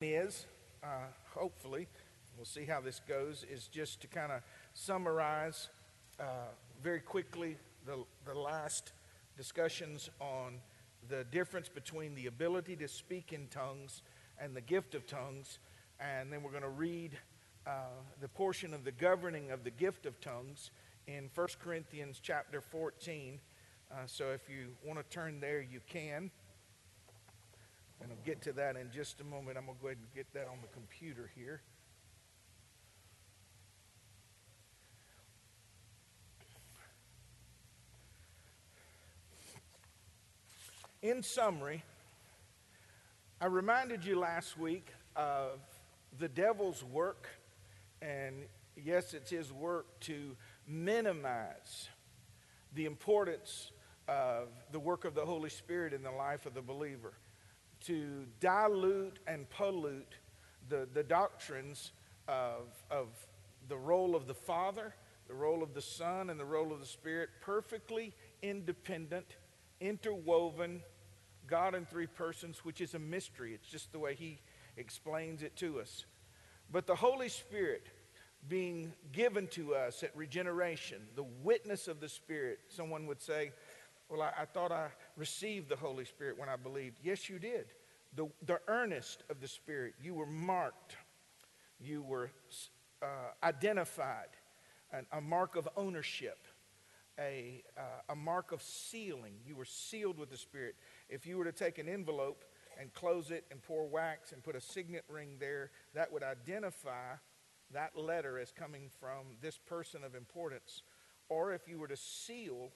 is, uh, hopefully, we'll see how this goes, is just to kind of summarize uh, very quickly the, the last discussions on the difference between the ability to speak in tongues and the gift of tongues. And then we're going to read uh, the portion of the governing of the gift of tongues in 1 Corinthians chapter 14. Uh, so if you want to turn there, you can. And I'll get to that in just a moment. I'm going to go ahead and get that on the computer here. In summary, I reminded you last week of the devil's work, and yes, it's his work to minimize the importance of the work of the Holy Spirit in the life of the believer to dilute and pollute the, the doctrines of, of the role of the Father, the role of the Son, and the role of the Spirit, perfectly independent, interwoven, God in three persons, which is a mystery. It's just the way He explains it to us. But the Holy Spirit being given to us at regeneration, the witness of the Spirit, someone would say, well, I, I, thought I received the Holy Spirit when I believed. Yes, you did. The, the earnest of the Spirit, you were marked, you were uh, identified, an, a mark of ownership, a, uh, a mark of sealing. You were sealed with the Spirit. If you were to take an envelope and close it and pour wax and put a signet ring there, that would identify that letter as coming from this person of importance. Or if you were to seal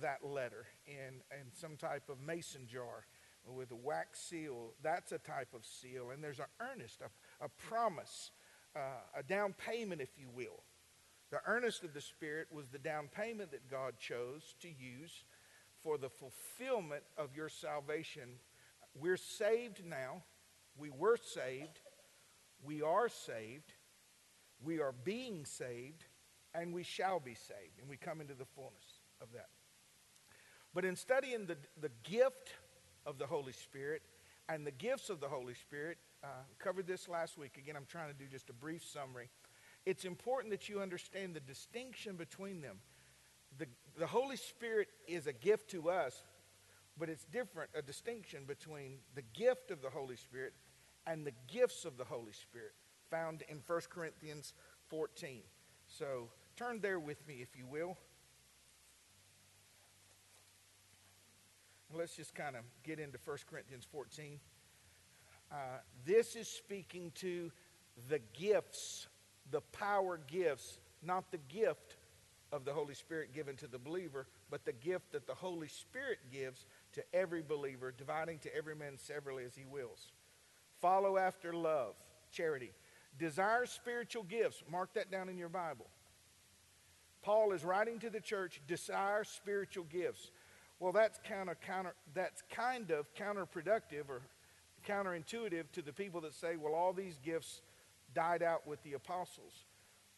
that letter in, in some type of mason jar with a wax seal, that's a type of seal. And there's an earnest, a, a promise, uh, a down payment, if you will. The earnest of the Spirit was the down payment that God chose to use for the fulfillment of your salvation. We're saved now. We were saved. We are saved. We are being saved. And we shall be saved. And we come into the fullness of that. But in studying the, the gift of the Holy Spirit and the gifts of the Holy Spirit, uh, covered this last week. Again, I'm trying to do just a brief summary. It's important that you understand the distinction between them. The, the Holy Spirit is a gift to us, but it's different, a distinction between the gift of the Holy Spirit and the gifts of the Holy Spirit found in 1 Corinthians 14. So turn there with me, if you will. Let's just kind of get into 1 Corinthians 14. Uh, this is speaking to the gifts, the power gifts, not the gift of the Holy Spirit given to the believer, but the gift that the Holy Spirit gives to every believer, dividing to every man severally as he wills. Follow after love, charity. Desire spiritual gifts. Mark that down in your Bible. Paul is writing to the church, desire spiritual gifts. Well, that's kind of counter that's kind of counterproductive or counterintuitive to the people that say, well, all these gifts died out with the apostles.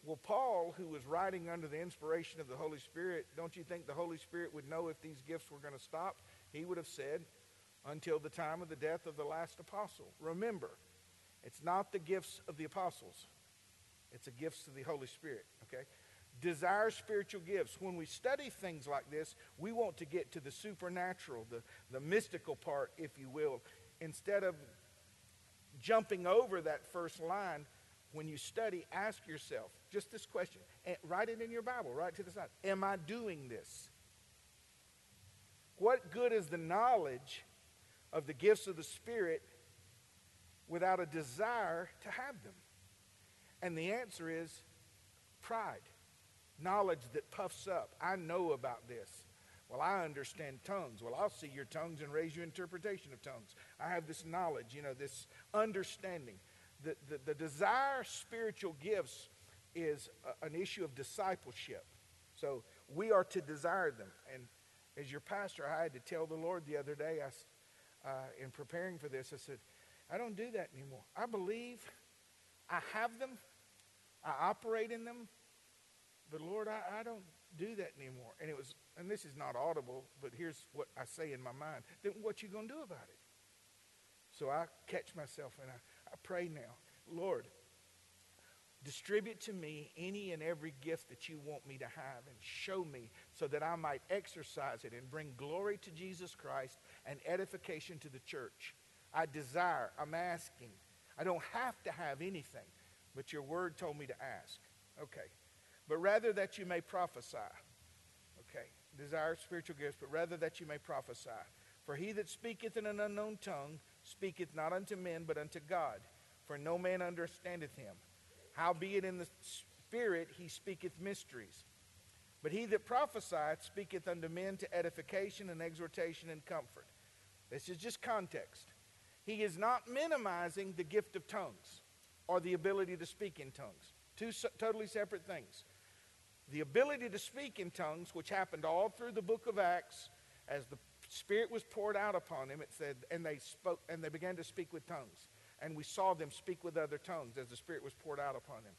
Well, Paul, who was writing under the inspiration of the Holy Spirit, don't you think the Holy Spirit would know if these gifts were going to stop? He would have said, until the time of the death of the last apostle. Remember, it's not the gifts of the apostles, it's the gifts of the Holy Spirit, okay? Desire spiritual gifts. When we study things like this, we want to get to the supernatural, the, the mystical part, if you will. Instead of jumping over that first line, when you study, ask yourself just this question. And write it in your Bible, right to the side. Am I doing this? What good is the knowledge of the gifts of the Spirit without a desire to have them? And the answer is pride knowledge that puffs up. I know about this. Well, I understand tongues. Well, I'll see your tongues and raise your interpretation of tongues. I have this knowledge, you know, this understanding. The, the, the desire spiritual gifts is a, an issue of discipleship. So we are to desire them. And as your pastor, I had to tell the Lord the other day, I, uh, in preparing for this, I said, I don't do that anymore. I believe I have them, I operate in them, but Lord, I, I don't do that anymore. And it was, and this is not audible, but here's what I say in my mind. Then what you gonna do about it? So I catch myself and I pray now, Lord, distribute to me any and every gift that you want me to have and show me so that I might exercise it and bring glory to Jesus Christ and edification to the church. I desire, I'm asking. I don't have to have anything, but your word told me to ask. Okay. But rather that you may prophesy. Okay. Desire spiritual gifts, but rather that you may prophesy. For he that speaketh in an unknown tongue speaketh not unto men, but unto God. For no man understandeth him. Howbeit in the Spirit he speaketh mysteries. But he that prophesieth speaketh unto men to edification and exhortation and comfort. This is just context. He is not minimizing the gift of tongues or the ability to speak in tongues. Two so- totally separate things. The ability to speak in tongues, which happened all through the book of Acts, as the Spirit was poured out upon them, it said, and they spoke and they began to speak with tongues. And we saw them speak with other tongues as the Spirit was poured out upon them.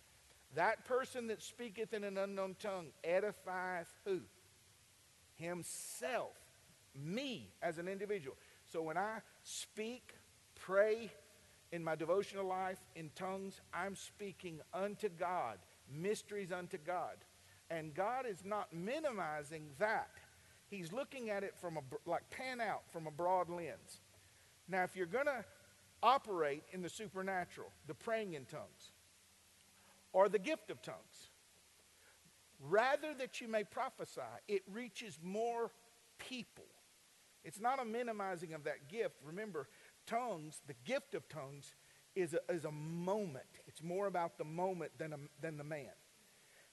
That person that speaketh in an unknown tongue edifieth who? Himself. Me as an individual. So when I speak, pray in my devotional life in tongues, I'm speaking unto God, mysteries unto God. And God is not minimizing that. He's looking at it from a, like pan out from a broad lens. Now, if you're going to operate in the supernatural, the praying in tongues, or the gift of tongues. Rather that you may prophesy, it reaches more people. It's not a minimizing of that gift. Remember, tongues, the gift of tongues, is a, is a moment. It's more about the moment than, a, than the man.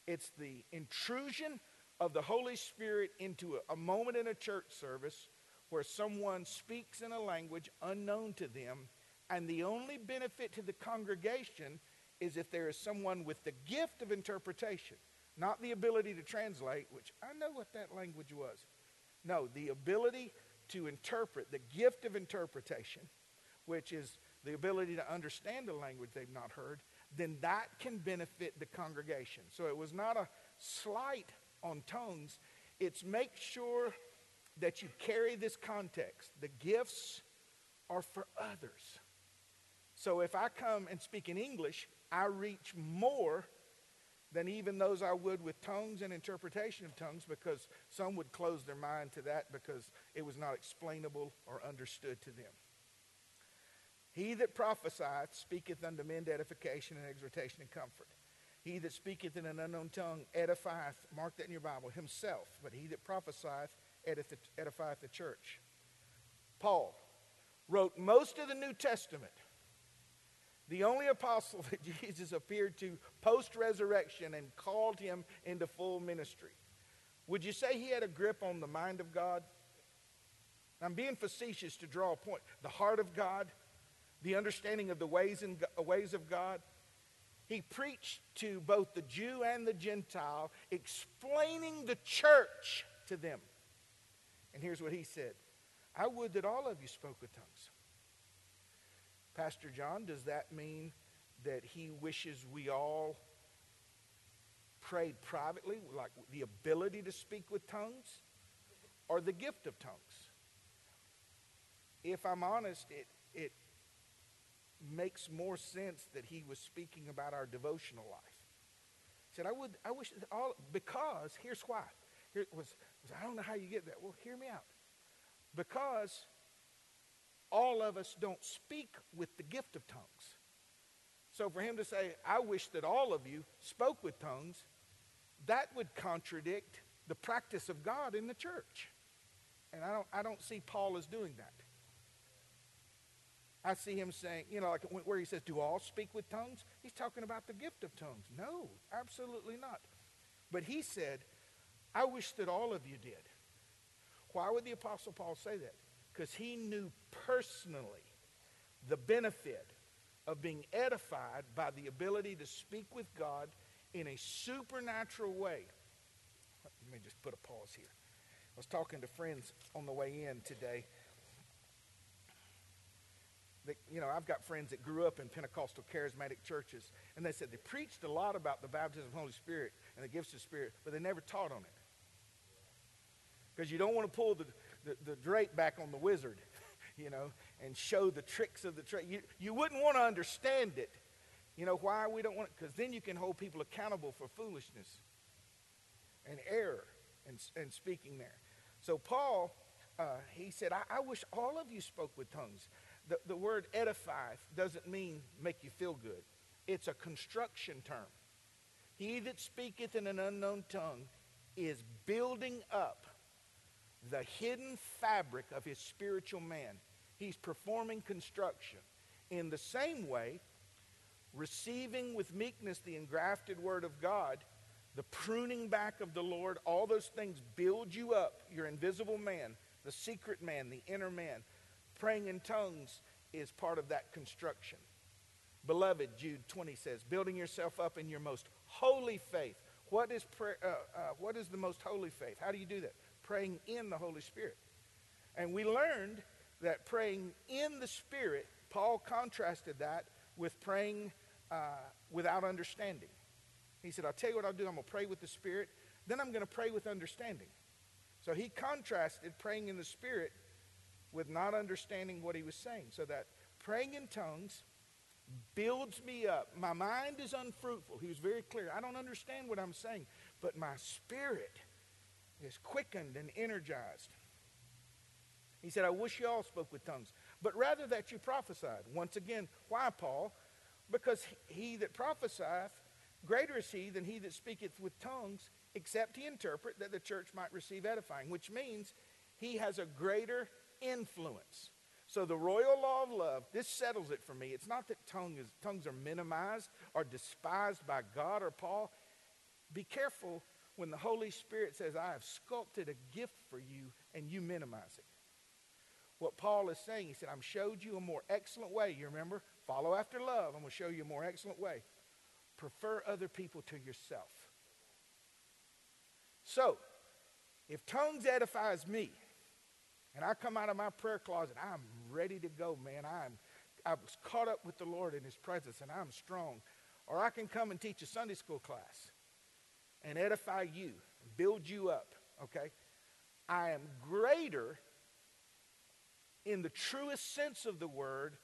It's the intrusion of the Holy Spirit into a, moment in a church service where someone speaks in a language unknown to them, and the only benefit to the congregation is if there is someone with the gift of interpretation, not the ability to translate, which I know what that language was. No, the ability to interpret, the gift of interpretation, which is the ability to understand a language they've not heard, then that can benefit the congregation. So it was not a slight on tongues, it's make sure that you carry this context. The gifts are for others. So if I come and speak in English, I reach more than even those I would with tongues and interpretation of tongues because some would close their mind to that because it was not explainable or understood to them. He that prophesieth speaketh unto men edification and exhortation and comfort. He that speaketh in an unknown tongue edifieth, mark that in your Bible, himself, but he that prophesieth edifieth the church. Paul wrote most of the New Testament the only apostle that Jesus appeared to post resurrection and called him into full ministry. Would you say he had a grip on the mind of God? I'm being facetious to draw a point. The heart of God, the understanding of the ways, and ways of God. He preached to both the Jew and the Gentile, explaining the church to them. And here's what he said I would that all of you spoke with tongues. Pastor John, does that mean that he wishes we all prayed privately, like the ability to speak with tongues, or the gift of tongues? If I'm honest, it, it makes more sense that he was speaking about our devotional life. He said, I would, I wish all, because here's why. Here was, was, I don't know how you get that. Well, hear me out. Because all of us don't speak with the gift of tongues. So for him to say, I wish that all of you spoke with tongues, that would contradict the practice of God in the church. And I don't, I don't see Paul as doing that. I see him saying, you know, like where he says, Do all speak with tongues? He's talking about the gift of tongues. No, absolutely not. But he said, I wish that all of you did. Why would the Apostle Paul say that? because he knew personally the benefit of being edified by the ability to speak with God in a supernatural way. Let me just put a pause here. I was talking to friends on the way in today. That, you know, I've got friends that grew up in Pentecostal charismatic churches, and they said they preached a lot about the baptism of the Holy Spirit and the gifts of the Spirit, but they never taught on it. Because you don't want to pull the, the, the drape back on the wizard. you know, and show the tricks of the trade. You, you wouldn't want to understand it. You know why we don't want it? Because then you can hold people accountable for foolishness and error and, and speaking there. So Paul, uh, he said, I, I, wish all of you spoke with tongues. The, the word edify doesn't mean make you feel good. It's a construction term. He that speaketh in an unknown tongue is building up the hidden fabric of his spiritual man. He's performing construction. In the same way, receiving with meekness the engrafted word of God, the pruning back of the Lord, all those things build you up, your invisible man, the secret man, the inner man. Praying in tongues is part of that construction. Beloved, Jude 20 says, building yourself up in your most holy faith. What is, prayer, uh, uh, what is the most holy faith? How do you do that? Praying in the Holy Spirit. And we learned that praying in the Spirit, Paul contrasted that with praying uh, without understanding. He said, I'll tell you what I'll do. I'm going to pray with the Spirit, then I'm going to pray with understanding. So he contrasted praying in the Spirit with not understanding what he was saying. So that praying in tongues builds me up. My mind is unfruitful. He was very clear. I don't understand what I'm saying, but my spirit is quickened and energized. He said, I wish you all spoke with tongues, but rather that you prophesied. Once again, why, Paul? Because he that prophesieth, greater is he than he that speaketh with tongues, except he interpret that the church might receive edifying, which means he has a greater influence. So the royal law of love, this settles it for me. It's not that tongue is, tongues are minimized or despised by God or Paul. Be careful when the Holy Spirit says, I have sculpted a gift for you, and you minimize it. What Paul is saying, he said, I've showed you a more excellent way. You remember? Follow after love. I'm going to show you a more excellent way. Prefer other people to yourself. So, if tongues edifies me, and I come out of my prayer closet, I'm ready to go, man. I'm I was caught up with the Lord in his presence and I'm strong. Or I can come and teach a Sunday school class and edify you, build you up, okay? I am greater in the truest sense of the word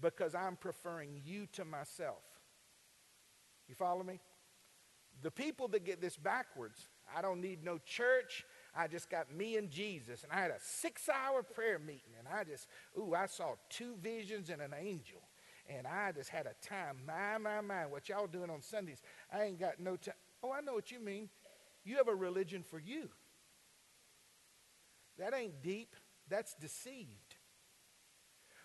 because I'm preferring you to myself. You follow me? The people that get this backwards, I don't need no church. I just got me and Jesus, and I had a six hour prayer meeting, and I just, ooh, I saw two visions and an angel. And I just had a time, my, my, my, what y'all doing on Sundays. I ain't got no time. Oh, I know what you mean. You have a religion for you. That ain't deep, that's deceived.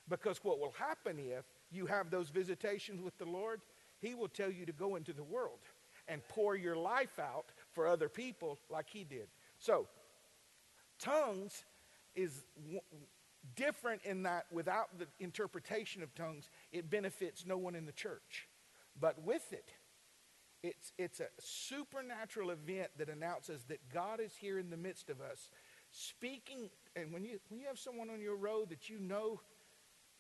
Because what will happen if you have those visitations with the Lord, He will tell you to go into the world and pour your life out for other people like He did. So, tongues is w- different in that without the interpretation of tongues, it benefits no one in the church. But with it, it's, it's a supernatural event that announces that God is here in the midst of us, speaking. And when you, when you have someone on your road that you know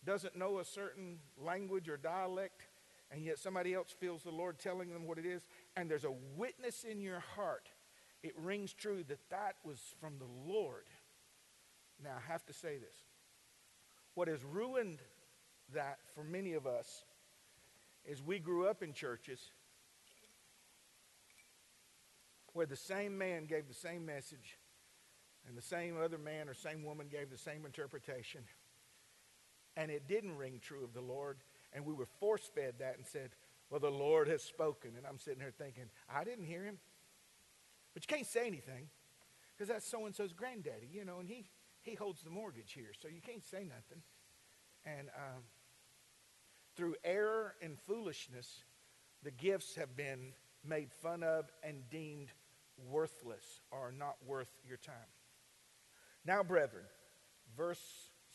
doesn't know a certain language or dialect, and yet somebody else feels the Lord telling them what it is, and there's a witness in your heart it rings true that that was from the Lord. Now, I have to say this. What has ruined that for many of us is we grew up in churches where the same man gave the same message and the same other man or same woman gave the same interpretation. And it didn't ring true of the Lord. And we were force fed that and said, Well, the Lord has spoken. And I'm sitting here thinking, I didn't hear him. But you can't say anything because that's so and so's granddaddy, you know, and he, he holds the mortgage here, so you can't say nothing. And um, through error and foolishness, the gifts have been made fun of and deemed worthless or not worth your time. Now, brethren, verse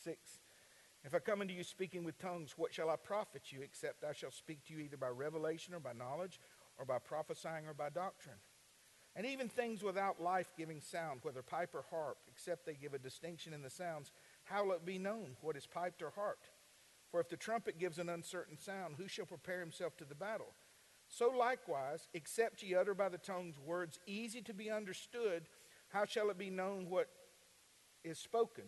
6 If I come unto you speaking with tongues, what shall I profit you, except I shall speak to you either by revelation or by knowledge, or by prophesying or by doctrine? And even things without life giving sound, whether pipe or harp, except they give a distinction in the sounds, how will it be known what is piped or harped? For if the trumpet gives an uncertain sound, who shall prepare himself to the battle? So likewise, except ye utter by the tongues words easy to be understood, how shall it be known what is spoken?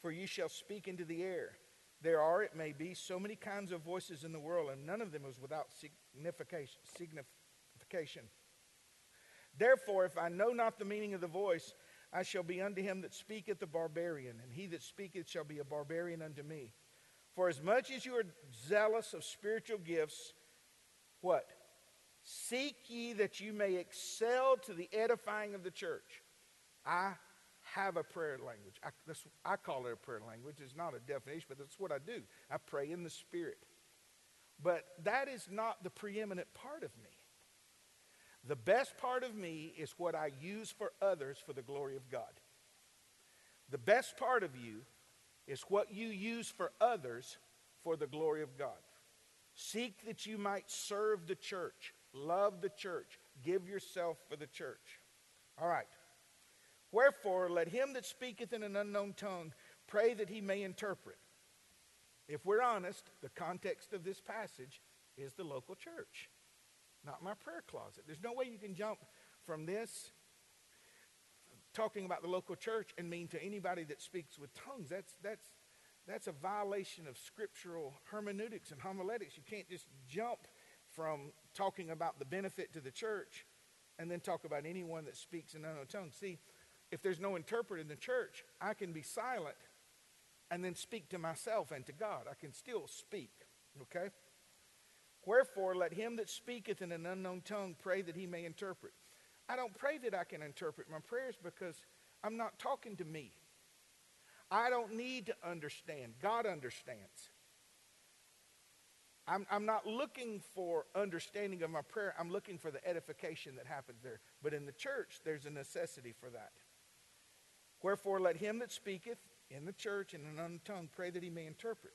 for ye shall speak into the air. There are, it may be, so many kinds of voices in the world, and none of them is without signification. signification. Therefore, if I know not the meaning of the voice, I shall be unto him that speaketh a barbarian, and he that speaketh shall be a barbarian unto me. For as much as you are zealous of spiritual gifts, what? Seek ye that you may excel to the edifying of the church. I have a prayer language. I, I call it a prayer language. It's not a definition, but that's what I do. I pray in the Spirit. But that is not the preeminent part of me. The best part of me is what I use for others for the glory of God. The best part of you is what you use for others for the glory of God. Seek that you might serve the church, love the church, give yourself for the church. All right. Wherefore, let him that speaketh in an unknown tongue pray that he may interpret. If we're honest, the context of this passage is the local church, not my prayer closet. There's no way you can jump from this talking about the local church and mean to anybody that speaks with tongues. That's, that's, that's a violation of scriptural hermeneutics and homiletics. You can't just jump from talking about the benefit to the church and then talk about anyone that speaks in unknown tongues. See, if there's no interpreter in the church, I can be silent and then speak to myself and to God. I can still speak, okay? Wherefore, let him that speaketh in an unknown tongue pray that he may interpret. I don't pray that I can interpret my prayers because I'm not talking to me. I don't need to understand. God understands. I'm, I'm not looking for understanding of my prayer. I'm looking for the edification that happens there. But in the church, there's a necessity for that. Wherefore, let him that speaketh in the church in an unknown tongue pray that he may interpret.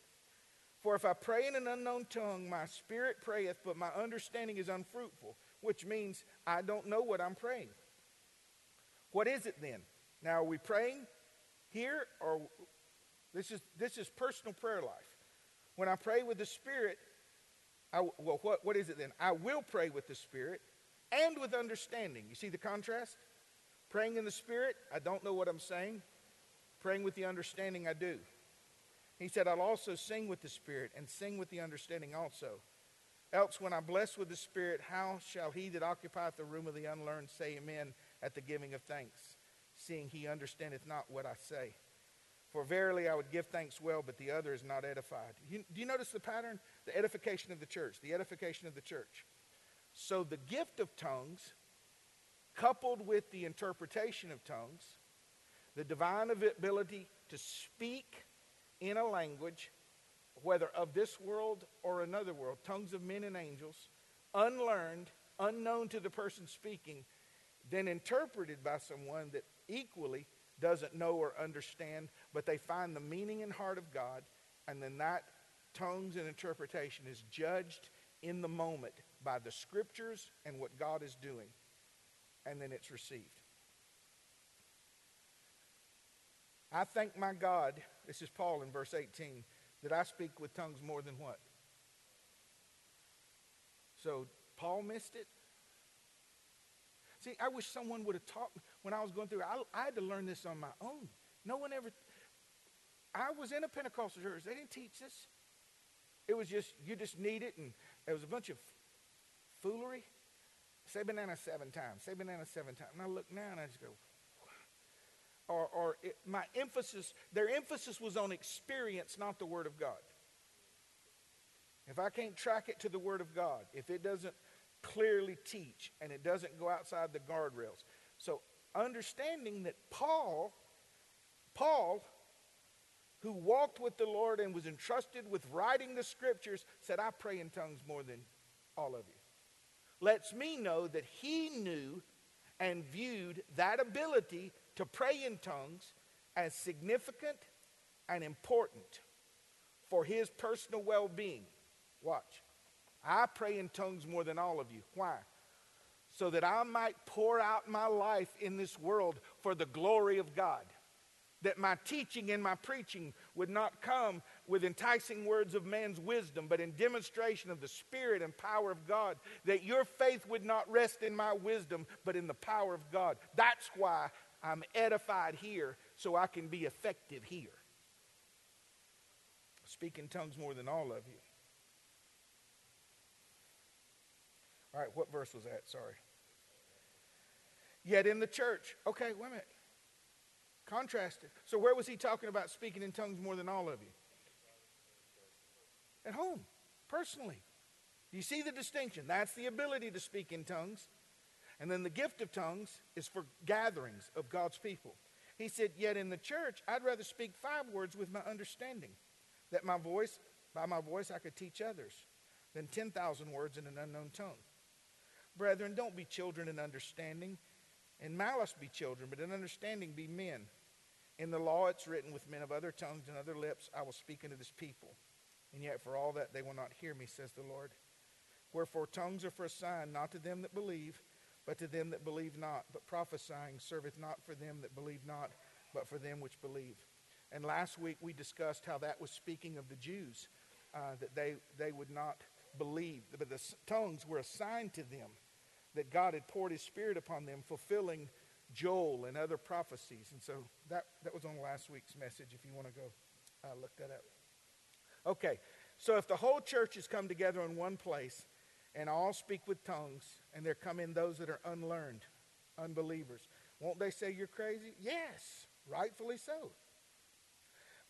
For if I pray in an unknown tongue, my spirit prayeth, but my understanding is unfruitful, which means I don't know what I'm praying. What is it then? Now, are we praying here, or this is this is personal prayer life? When I pray with the Spirit, I, well, what, what is it then? I will pray with the Spirit and with understanding. You see the contrast? Praying in the Spirit, I don't know what I'm saying. Praying with the understanding, I do. He said, I'll also sing with the Spirit and sing with the understanding also. Else, when I bless with the Spirit, how shall he that occupieth the room of the unlearned say amen at the giving of thanks, seeing he understandeth not what I say? For verily I would give thanks well, but the other is not edified. You, do you notice the pattern? The edification of the church, the edification of the church. So the gift of tongues coupled with the interpretation of tongues, the divine ability to speak in a language, whether of this world or another world, tongues of men and angels, unlearned, unknown to the person speaking, then interpreted by someone that equally doesn't know or understand, but they find the meaning and heart of God, and then that tongues and interpretation is judged in the moment by the scriptures and what God is doing and then it's received. I thank my God, this is Paul in verse 18, that I speak with tongues more than what? So Paul missed it. See, I wish someone would have taught me when I was going through. I, I had to learn this on my own. No one ever. I was in a Pentecostal church. They didn't teach this. It was just, you just need it, and there was a bunch of foolery. Say banana seven times. Say banana seven times. And I look now and I just go, or, or it, my emphasis, their emphasis was on experience, not the Word of God. If I can't track it to the Word of God, if it doesn't clearly teach and it doesn't go outside the guardrails. So understanding that Paul, Paul, who walked with the Lord and was entrusted with writing the scriptures, said, I pray in tongues more than all of you lets me know that he knew and viewed that ability to pray in tongues as significant and important for his personal well being. Watch. I pray in tongues more than all of you. Why? So that I might pour out my life in this world for the glory of God that my teaching and my preaching would not come with enticing words of man's wisdom, but in demonstration of the Spirit and power of God, that your faith would not rest in my wisdom, but in the power of God. That's why I'm edified here, so I can be effective here. speak in tongues more than all of you. All right, what verse was that? Sorry. Yet in the church. Okay, wait a minute. Contrasted. So where was he talking about speaking in tongues more than all of you? At home, personally. You see the distinction? That's the ability to speak in tongues. And then the gift of tongues is for gatherings of God's people. He said, Yet in the church, I'd rather speak five words with my understanding, that my voice, by my voice, I could teach others, than 10,000 words in an unknown tongue. Brethren, don't be children in understanding. In malice be children, but in understanding be men. In the law it's written, with men of other tongues and other lips I will speak unto this people. And yet for all that they will not hear me, says the Lord. Wherefore tongues are for a sign, not to them that believe, but to them that believe not. But prophesying serveth not for them that believe not, but for them which believe. And last week we discussed how that was speaking of the Jews, uh, that they, they would not believe. But the tongues were a sign to them that God had poured his spirit upon them, fulfilling Joel and other prophecies. And so that, that was on last week's message if you want to go uh, look that up. Okay, so if the whole church has come together in one place and all speak with tongues, and there come in those that are unlearned, unbelievers, won't they say you're crazy? Yes, rightfully so.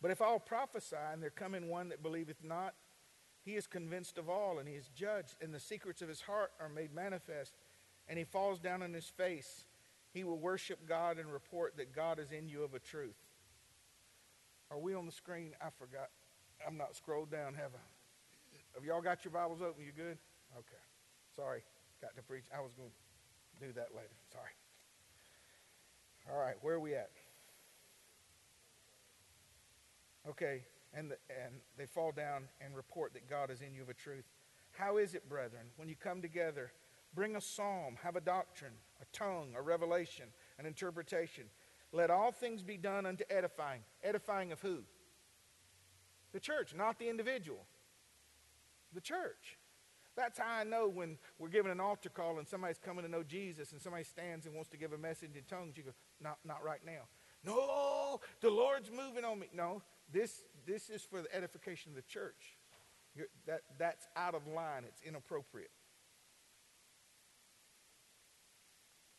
But if all prophesy and there come in one that believeth not, he is convinced of all and he is judged, and the secrets of his heart are made manifest and he falls down on his face, he will worship God and report that God is in you of a truth. Are we on the screen? I forgot. I'm not scrolled down, have I? Have y'all got your Bibles open? You good? Okay. Sorry. Got to preach. I was going to do that later. Sorry. All right. Where are we at? Okay. And, the, and they fall down and report that God is in you of a truth. How is it, brethren, when you come together? Bring a psalm, have a doctrine, a tongue, a revelation, an interpretation. Let all things be done unto edifying. Edifying of who? The church, not the individual. The church. That's how I know when we're giving an altar call and somebody's coming to know Jesus and somebody stands and wants to give a message in tongues. You go, not, not right now. No, the Lord's moving on me. No, this, this is for the edification of the church. that, that's out of line. It's inappropriate.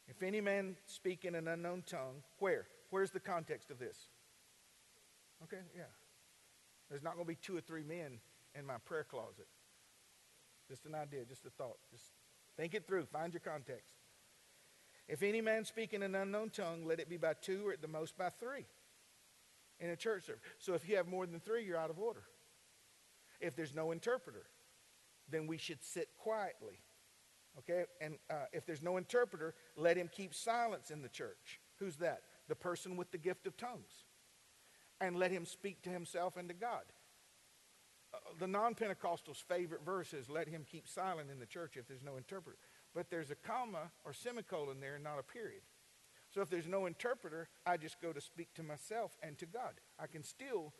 If any man speak in an unknown tongue, where? Where's the context of this? Okay, yeah. There's not going to be two or three men in my prayer closet. Just an idea, just a thought. Just think it through. Find your context. If any man speak in an unknown tongue, let it be by two or at the most by three in a church service. So if you have more than three, you're out of order. If there's no interpreter, then we should sit quietly Okay? And uh, if there's no interpreter, let him keep silence in the church. Who's that? The person with the gift of tongues. And let him speak to himself and to God. Uh, the non Pentecostal's favorite verse is let him keep silent in the church if there's no interpreter. But there's a comma or semicolon there, not a period. So if there's no interpreter, I just go to speak to myself and to God. I can still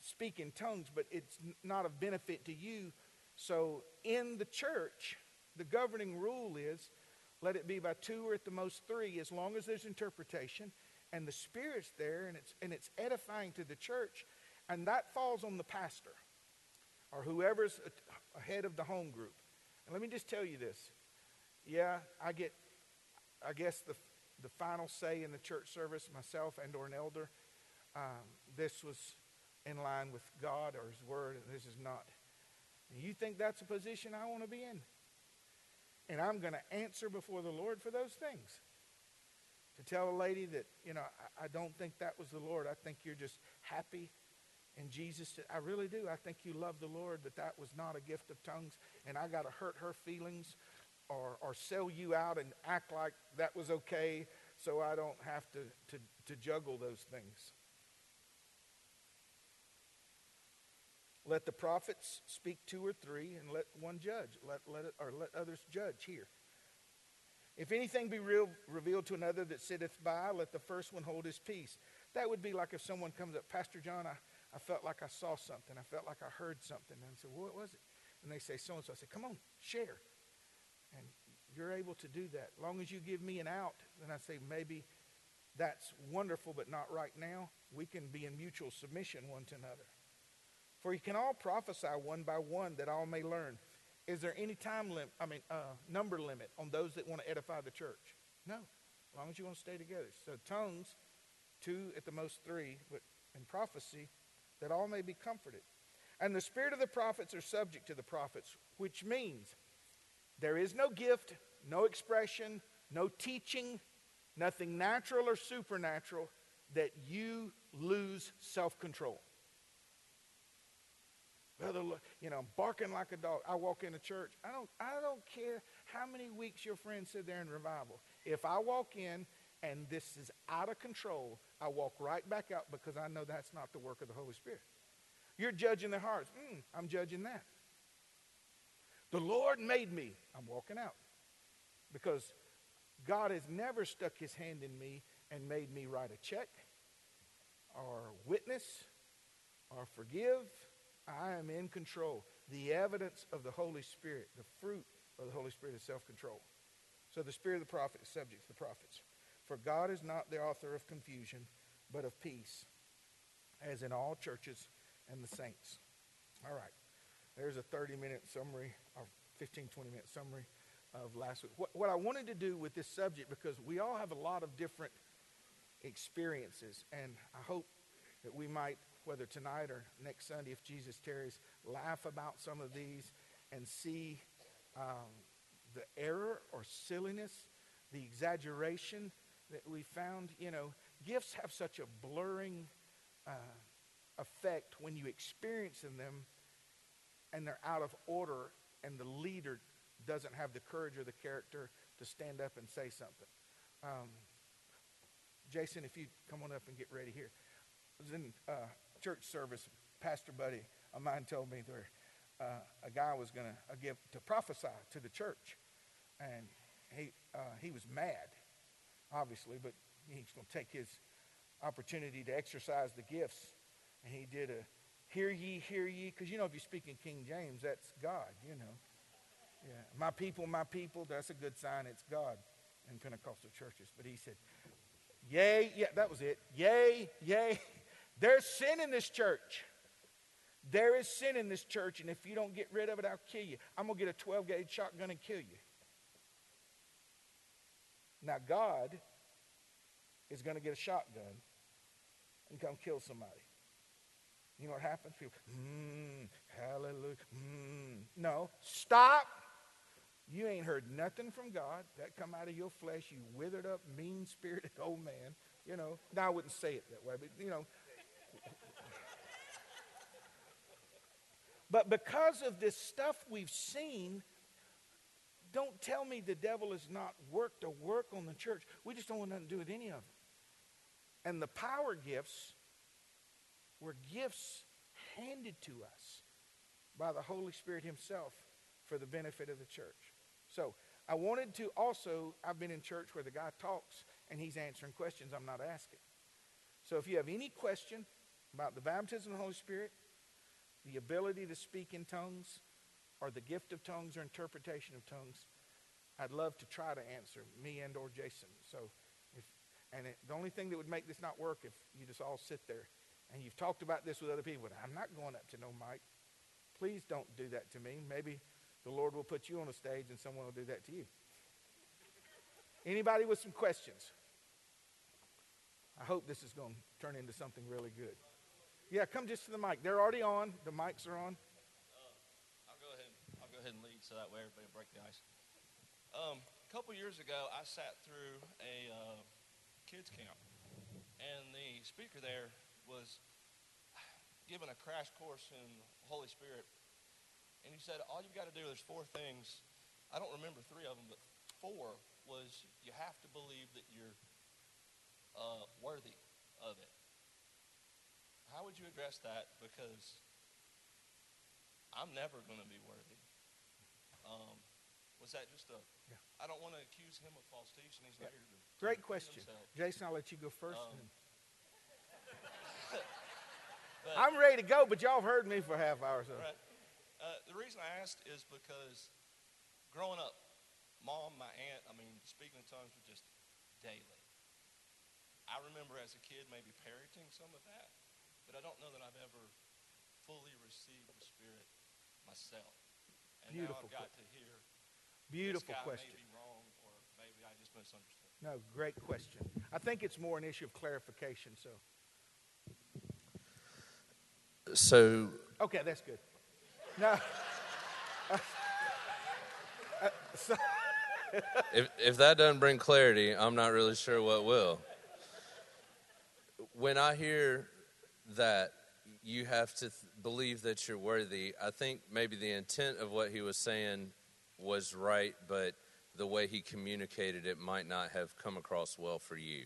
speak in tongues, but it's not of benefit to you. So in the church, the governing rule is let it be by two or at the most three, as long as there's interpretation and the Spirit's there and it's, and it's edifying to the church. And that falls on the pastor or whoever's ahead of the home group. And let me just tell you this. Yeah, I get, I guess, the, the final say in the church service, myself and or an elder, um, this was in line with God or His Word, and this is not. You think that's a position I want to be in? And I'm going to answer before the Lord for those things. To tell a lady that, you know, I, I don't think that was the Lord. I think you're just happy in Jesus. Said, I really do. I think you love the Lord, but that was not a gift of tongues. And I got to hurt her feelings or, or sell you out and act like that was okay so I don't have to, to, to juggle those things. Let the prophets speak two or three, and let one judge. Let, let it, or let others judge here. If anything be real, revealed to another that sitteth by, let the first one hold his peace. That would be like if someone comes up, Pastor John, I, I felt like I saw something. I felt like I heard something. And I said, well, What was it? And they say, So and so. I said, Come on, share. And you're able to do that. As long as you give me an out, then I say, Maybe that's wonderful, but not right now. We can be in mutual submission one to another. For you can all prophesy one by one that all may learn. Is there any time limit, I mean, uh, number limit on those that want to edify the church? No, as long as you want to stay together. So tongues, two at the most three, but in prophecy, that all may be comforted. And the spirit of the prophets are subject to the prophets, which means there is no gift, no expression, no teaching, nothing natural or supernatural that you lose self control. Brother, you know, I'm barking like a dog. I walk into church. I don't, I don't care how many weeks your friends sit there in revival. If I walk in and this is out of control, I walk right back out because I know that's not the work of the Holy Spirit. You're judging their hearts. Mm, I'm judging that. The Lord made me. I'm walking out because God has never stuck his hand in me and made me write a check or witness or forgive. I am in control. The evidence of the Holy Spirit, the fruit of the Holy Spirit is self control. So the spirit of the prophet is subject to the prophets. For God is not the author of confusion, but of peace, as in all churches and the saints. All right. There's a 30 minute summary, or 15, 20 minute summary of last week. What, what I wanted to do with this subject, because we all have a lot of different experiences, and I hope that we might, whether tonight or next Sunday, if Jesus tarries, laugh about some of these and see um, the error or silliness, the exaggeration that we found. You know, gifts have such a blurring uh, effect when you experience in them and they're out of order and the leader doesn't have the courage or the character to stand up and say something. Um, Jason, if you come on up and get ready here. I was in uh, church service. Pastor buddy of mine told me there uh, a guy was going to give to prophesy to the church, and he uh, he was mad, obviously, but he's going to take his opportunity to exercise the gifts, and he did a hear ye, hear ye, because you know if you speak in King James, that's God, you know. Yeah, my people, my people, that's a good sign. It's God in Pentecostal churches. But he said, Yay, yeah, that was it. Yay, yay. There's sin in this church. There is sin in this church, and if you don't get rid of it, I'll kill you. I'm going to get a 12 gauge shotgun and kill you. Now, God is going to get a shotgun and come kill somebody. You know what happens? People, mmm, hallelujah, mmm. No, stop. You ain't heard nothing from God. That come out of your flesh, you withered up, mean spirited old man. You know, now I wouldn't say it that way, but you know. but because of this stuff we've seen, don't tell me the devil has not worked a work on the church. We just don't want nothing to do with any of it. And the power gifts were gifts handed to us by the Holy Spirit Himself for the benefit of the church. So I wanted to also, I've been in church where the guy talks and he's answering questions I'm not asking. So if you have any question about the baptism of the Holy Spirit, the ability to speak in tongues, or the gift of tongues or interpretation of tongues, I'd love to try to answer, me and or Jason. So if, and it, the only thing that would make this not work if you just all sit there and you've talked about this with other people, but I'm not going up to no mic. Please don't do that to me. Maybe the Lord will put you on a stage and someone will do that to you. Anybody with some questions? I hope this is going to turn into something really good. Yeah, come just to the mic. They're already on. The mics are on. Uh, I'll go ahead. I'll go ahead and lead so that way everybody break the ice. Um, a couple years ago, I sat through a uh, kids camp, and the speaker there was given a crash course in the Holy Spirit and he said, all you've got to do, there's four things. I don't remember three of them, but four was you have to believe that you're uh, worthy of it. How would you address that? Because I'm never going to be worthy. Um, was that just a? Yeah. I don't want to accuse him of false teaching. He's yeah. not here to. Great question. Jason. I'll let you go first. Um, I'm ready to go, but y'all have heard me for a half hour. So. Right. Uh, the reason I asked is because growing up, mom, my aunt, I mean, speaking in tongues was just daily. I remember as a kid maybe parroting some of that, but I don't know that I've ever fully received the Spirit myself. And Beautiful now I've got que- to hear Beautiful this guy question. may wrong or maybe I just misunderstood. No, great question. I think it's more an issue of clarification. So, So, okay, that's good. No. so, if, if that doesn't bring clarity, I'm not really sure what will. When I hear that you have to th- believe that you're worthy, I think maybe the intent of what he was saying was right, but the way he communicated it might not have come across well for you.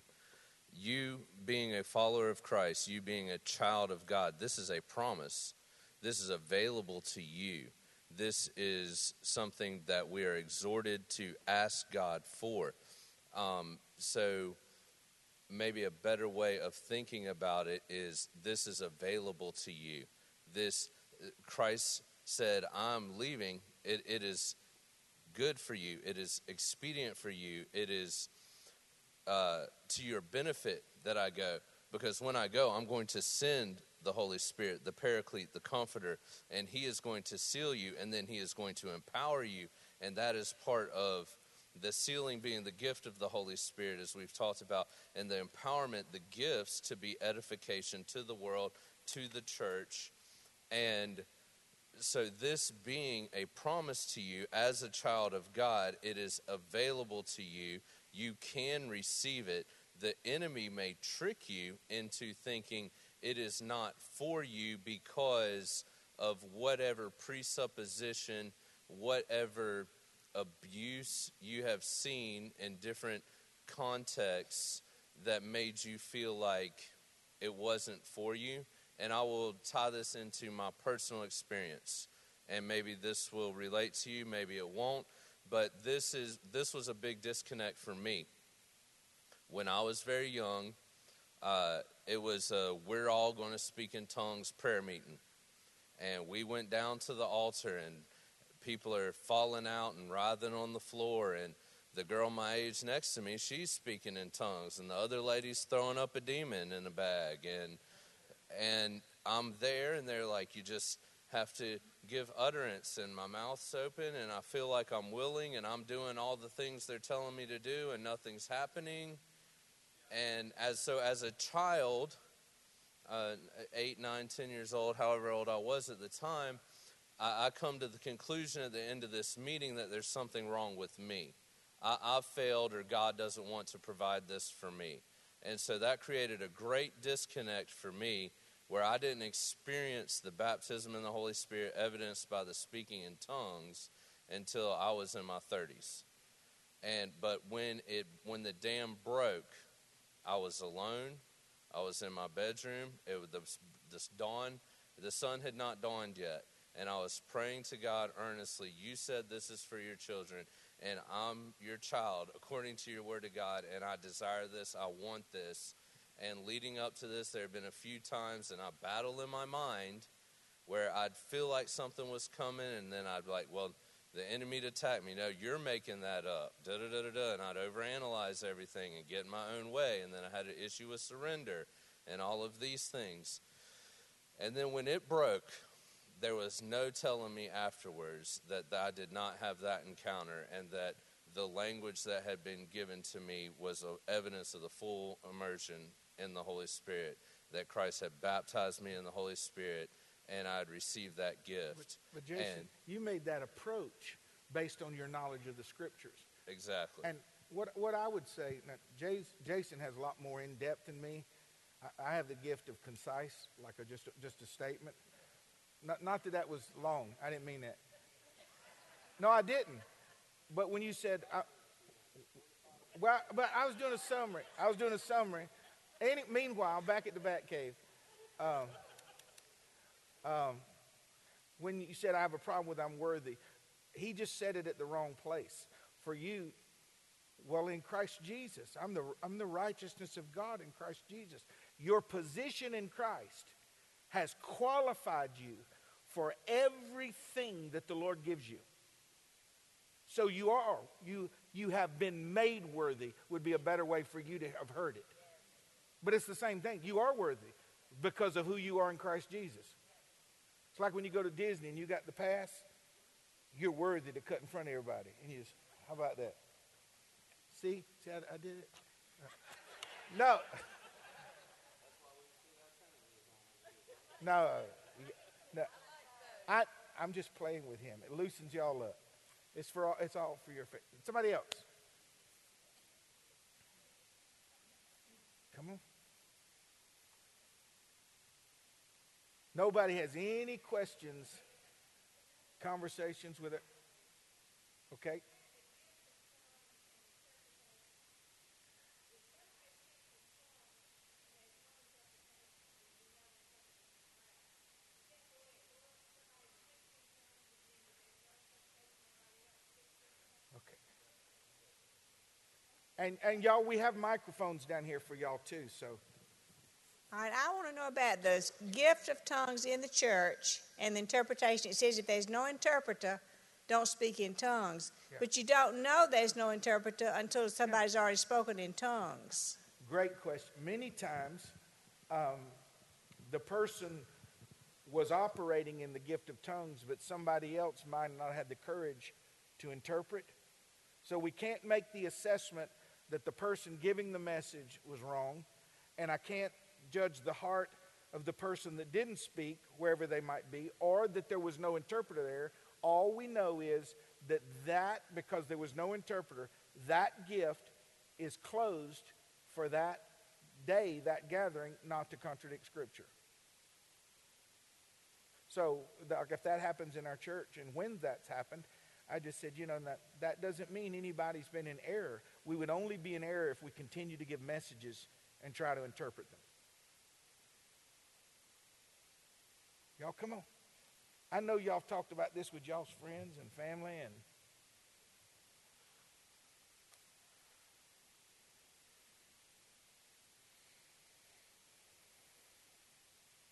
You being a follower of Christ, you being a child of God, this is a promise. This is available to you. This is something that we are exhorted to ask God for. Um, so, maybe a better way of thinking about it is this is available to you. This Christ said, "I'm leaving. It, it is good for you. It is expedient for you. It is uh, to your benefit that I go, because when I go, I'm going to send the Holy Spirit, the Paraclete, the Comforter, and He is going to seal you, and then He is going to empower you, and that is part of the sealing being the gift of the Holy Spirit, as we've talked about, and the empowerment, the gifts to be edification to the world, to the church, and so this being a promise to you as a child of God, it is available to you. You can receive it. The enemy may trick you into thinking it is not for you because of whatever presupposition, whatever abuse you have seen in different contexts that made you feel like it wasn't for you. And I will tie this into my personal experience. And maybe this will relate to you, maybe it won't. But this is this was a big disconnect for me. When I was very young, uh, it was a we're all going to speak in tongues prayer meeting. And we went down to the altar and people are falling out and writhing on the floor and the girl my age next to me, she's speaking in tongues, and the other lady's throwing up a demon in a bag, and and I'm there, and they're like, you just have to give utterance, and my mouth's open, and I feel like I'm willing, and I'm doing all the things they're telling me to do, and nothing's happening. And as so, as a child, uh, eight, nine, ten years old, however old I was at the time, I, I come to the conclusion at the end of this meeting that there's something wrong with me. I, I've failed, or God doesn't want to provide this for me. And so that created a great disconnect for me where I didn't experience the baptism in the Holy Spirit evidenced by the speaking in tongues until I was in my 30s. And but when it when the dam broke, I was alone. I was in my bedroom. It was this, dawn. The sun had not dawned yet, and I was praying to God earnestly. You said this is for your children, and I'm your child according to your word of God, and I desire this. I want this. And leading up to this, there have been a few times, and I battle in my mind where I'd feel like something was coming, and then I'd be like, well, the enemy'd attack me. No, you're making that up. Da da da da da. And I'd overanalyze everything and get in my own way. And then I had an issue with surrender and all of these things. And then when it broke, there was no telling me afterwards that, that I did not have that encounter and that the language that had been given to me was a, evidence of the full immersion in the Holy Spirit, that Christ had baptized me in the Holy Spirit and I'd received that gift. but Jason, and you made that approach based on your knowledge of the scriptures. exactly. And what, what I would say, now, Jas- Jason has a lot more in depth than me. I, I have the gift of concise, like a, just, just a statement. Not, not that that was long. I didn't mean that. No, I didn't. But when you said, I, well, but I was doing a summary. I was doing a summary. Any, meanwhile, back at the Bat Cave, um, um, when you said I have a problem with I'm worthy, he just said it at the wrong place. For you, well, in Christ Jesus, I'm the, I'm the righteousness of God in Christ Jesus. Your position in Christ has qualified you for everything that the Lord gives you. So you are, you, you have been made worthy, would be a better way for you to have heard it. But it's the same thing. You are worthy because of who you are in Christ Jesus. It's like when you go to Disney and you got the pass, you're worthy to cut in front of everybody. And you just, how about that? See? See, I, I did it? No. No. No. I, I'm just playing with him. It loosens y'all up. It's, for all, it's all for your faith. Somebody else. Come on. Nobody has any questions, conversations with it. Okay? And, and y'all, we have microphones down here for y'all too, so. All right, I want to know about the gift of tongues in the church and the interpretation. It says if there's no interpreter, don't speak in tongues. Yeah. But you don't know there's no interpreter until somebody's already spoken in tongues. Great question. Many times, um, the person was operating in the gift of tongues, but somebody else might not have the courage to interpret. So we can't make the assessment that the person giving the message was wrong, and I can't judge the heart of the person that didn't speak, wherever they might be, or that there was no interpreter there. All we know is that that, because there was no interpreter, that gift is closed for that day, that gathering, not to contradict Scripture. So, if that happens in our church, and when that's happened, I just said, you know, that, that doesn't mean anybody's been in error. We would only be in error if we continue to give messages and try to interpret them. Y'all, come on. I know y'all talked about this with y'all's friends and family and.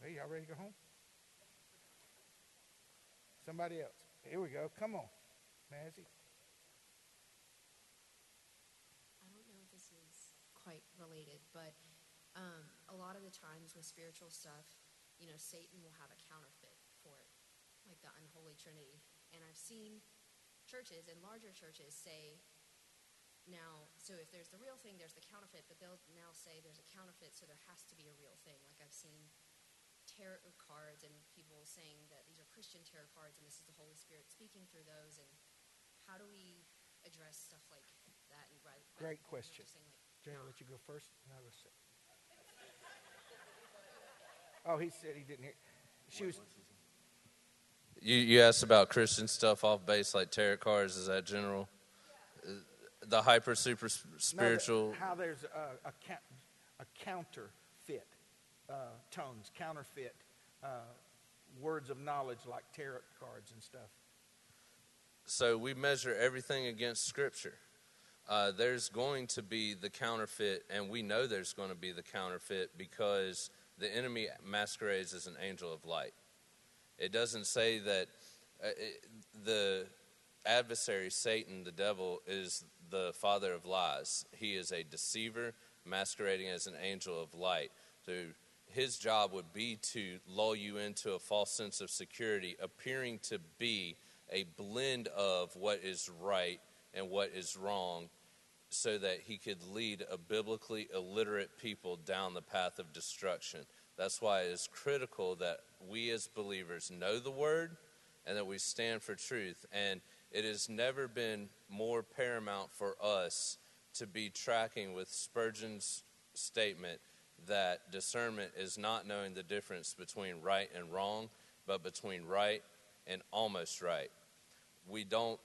Hey, y'all ready to go home? Somebody else. Here we go. Come on, I don't know if this is quite related, but um, a lot of the times with spiritual stuff, you know, Satan will have a counterfeit for it, like the unholy trinity. And I've seen churches and larger churches say, now, so if there's the real thing, there's the counterfeit, but they'll now say there's a counterfeit, so there has to be a real thing. Like I've seen tarot cards and people saying that these are Christian tarot cards and this is the Holy Spirit speaking through those. And how do we address stuff like that? And rather, Great you know, question. just saying, like, Jay, I'll let you go first. No, let's see. Oh, he said he didn't hear. She was. You, you asked about Christian stuff off base like tarot cards. Is that general? Uh, The hyper super s- No, spiritual. that- how there's a, a, ca- a counterfeit uh, tongues, counterfeit uh, words of knowledge like tarot cards and stuff. So we measure everything against Scripture. Uh, there's going to be the counterfeit, and we know there's going to be the counterfeit because the enemy masquerades as an angel of light. It doesn't say that uh, it, the adversary, Satan, the devil, is the father of lies. He is a deceiver masquerading as an angel of light. So his job would be to lull you into a false sense of security, appearing to be a blend of what is right and what is wrong, so that he could lead a biblically illiterate people down the path of destruction. That's why it is critical that we as believers know the word and that we stand for truth. And it has never been more paramount for us to be tracking with Spurgeon's statement that discernment is not knowing the difference between right and wrong, but between right and almost right. We don't,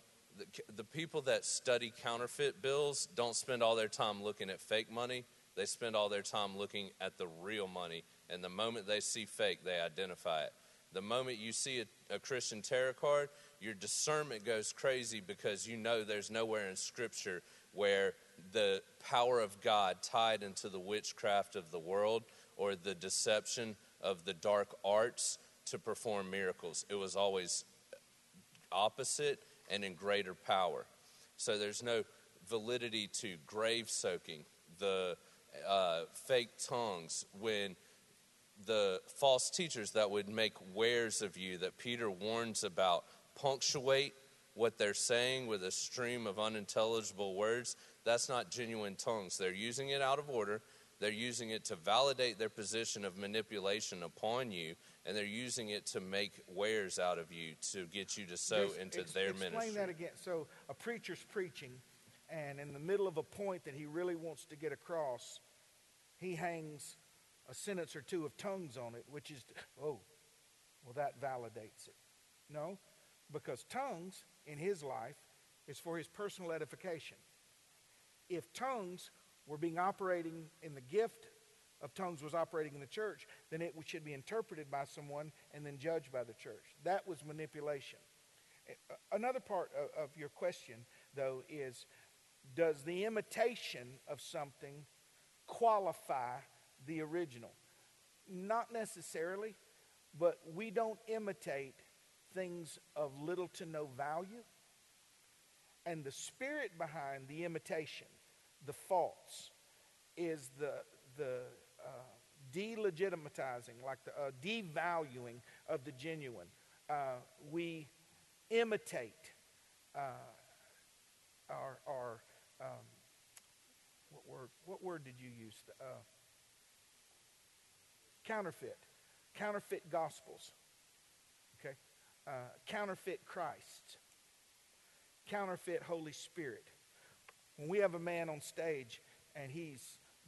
the, people that study counterfeit bills don't spend all their time looking at fake money. They spend all their time looking at the real money. And the moment they see fake, they identify it. The moment you see a, a Christian tarot card, your discernment goes crazy because you know there's nowhere in Scripture where the power of God tied into the witchcraft of the world or the deception of the dark arts to perform miracles. It was always opposite and in greater power. So there's no validity to grave soaking, the uh, fake tongues, when the false teachers that would make wares of you that Peter warns about punctuate what they're saying with a stream of unintelligible words. That's not genuine tongues. They're using it out of order. They're using it to validate their position of manipulation upon you, and they're using it to make wares out of you to get you to sow Just into ex- their explain ministry. that again. So a preacher's preaching, and in the middle of a point that he really wants to get across, he hangs a sentence or two of tongues on it, which is, oh, well, that validates it. No, because tongues in his life is for his personal edification. If tongues were being operating in the gift of tongues was operating in the church, then it should be interpreted by someone and then judged by the church. That was manipulation. Another part of, of your question, though, is does the imitation of something qualify the original? Not necessarily, but we don't imitate things of little to no value. And the spirit behind the imitation, the false, is the, the uh, delegitimatizing, like the uh, devaluing of the genuine. Uh, we imitate uh, our, our um, what word, what word did you use? Uh, counterfeit, counterfeit gospels, okay? Uh, counterfeit Christ, counterfeit Holy Spirit. When we have a man on stage and he's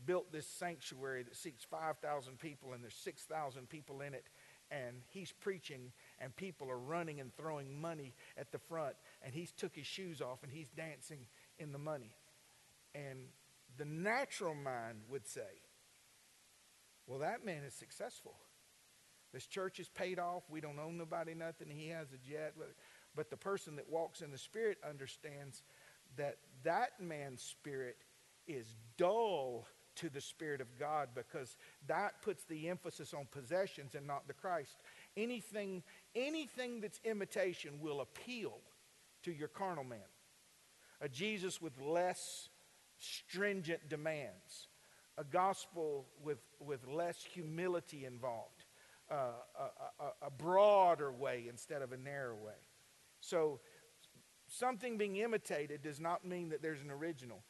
built this sanctuary that seats 5,000 people and there's 6,000 people in it, and he's preaching and people are running and throwing money at the front, and he's took his shoes off and he's dancing in the money. And the natural mind would say, well, that man is successful. This church is paid off. We don't owe nobody nothing. He has a jet. But, but the person that walks in the Spirit understands that that man's spirit is dull to the Spirit of God because that puts the emphasis on possessions and not the Christ. Anything, anything that's imitation will appeal to your carnal man. A Jesus with less stringent demands, a gospel with, with less humility involved, uh, a, a, a broader way instead of a narrow way. So, something being imitated does not mean that there's an original,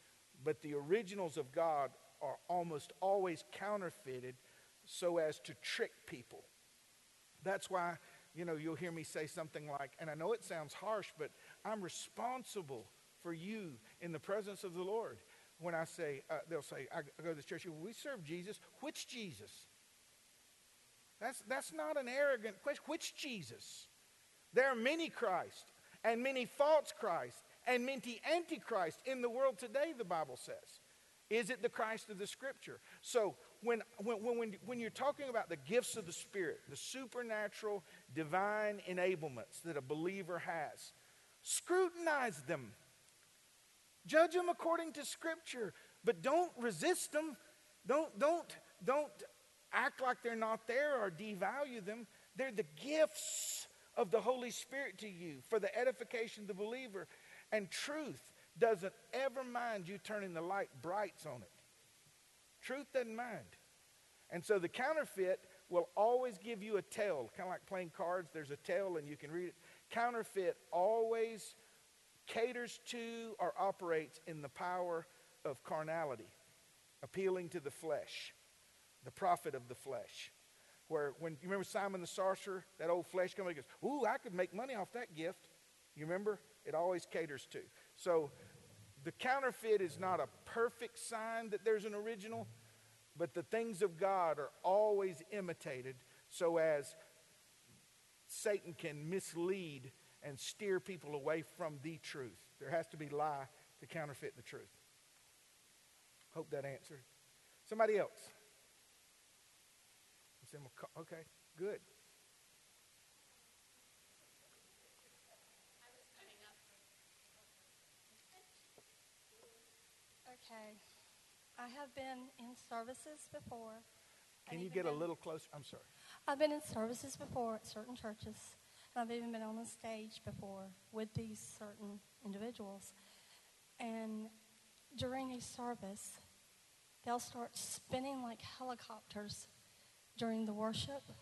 but the originals of God are almost always counterfeited so as to trick people. That's why, you know, you'll hear me say something like, and I know it sounds harsh, but I'm responsible for you in the presence of the Lord. When I say, uh, they'll say, I go to this church, we serve Jesus. Which Jesus? That's, that's not an arrogant question. Which Jesus? There are many Christ and many false Christ and many antichrist in the world today, the Bible says. Is it the Christ of the Scripture? So when, when, when, when you're talking about the gifts of the Spirit, the supernatural divine enablements that a believer has, scrutinize them. Judge them according to Scripture, but don't resist them. Don't, don't, don't act like they're not there or devalue them. They're the gifts of the Holy Spirit to you for the edification of the believer. And truth doesn't ever mind you turning the light brights on it. Truth doesn't mind. And so the counterfeit will always give you a tell, kind of like playing cards. There's a tell and you can read it. Counterfeit always caters to or operates in the power of carnality, appealing to the flesh, the profit of the flesh. Where when you remember Simon the sorcerer, that old flesh company goes, Ooh, I could make money off that gift. You remember? It always caters to. So the counterfeit is not a perfect sign that there's an original, but the things of God are always imitated so as Satan can mislead and steer people away from the truth. There has to be lie to counterfeit the truth. Hope that answered. Somebody else. Okay, good. Okay. I have been in services before. Can I've you get a little closer? I'm sorry. I've been in services before at certain churches, and I've even been on the stage before with these certain individuals. And during a service, they'll start spinning like helicopters during the worship.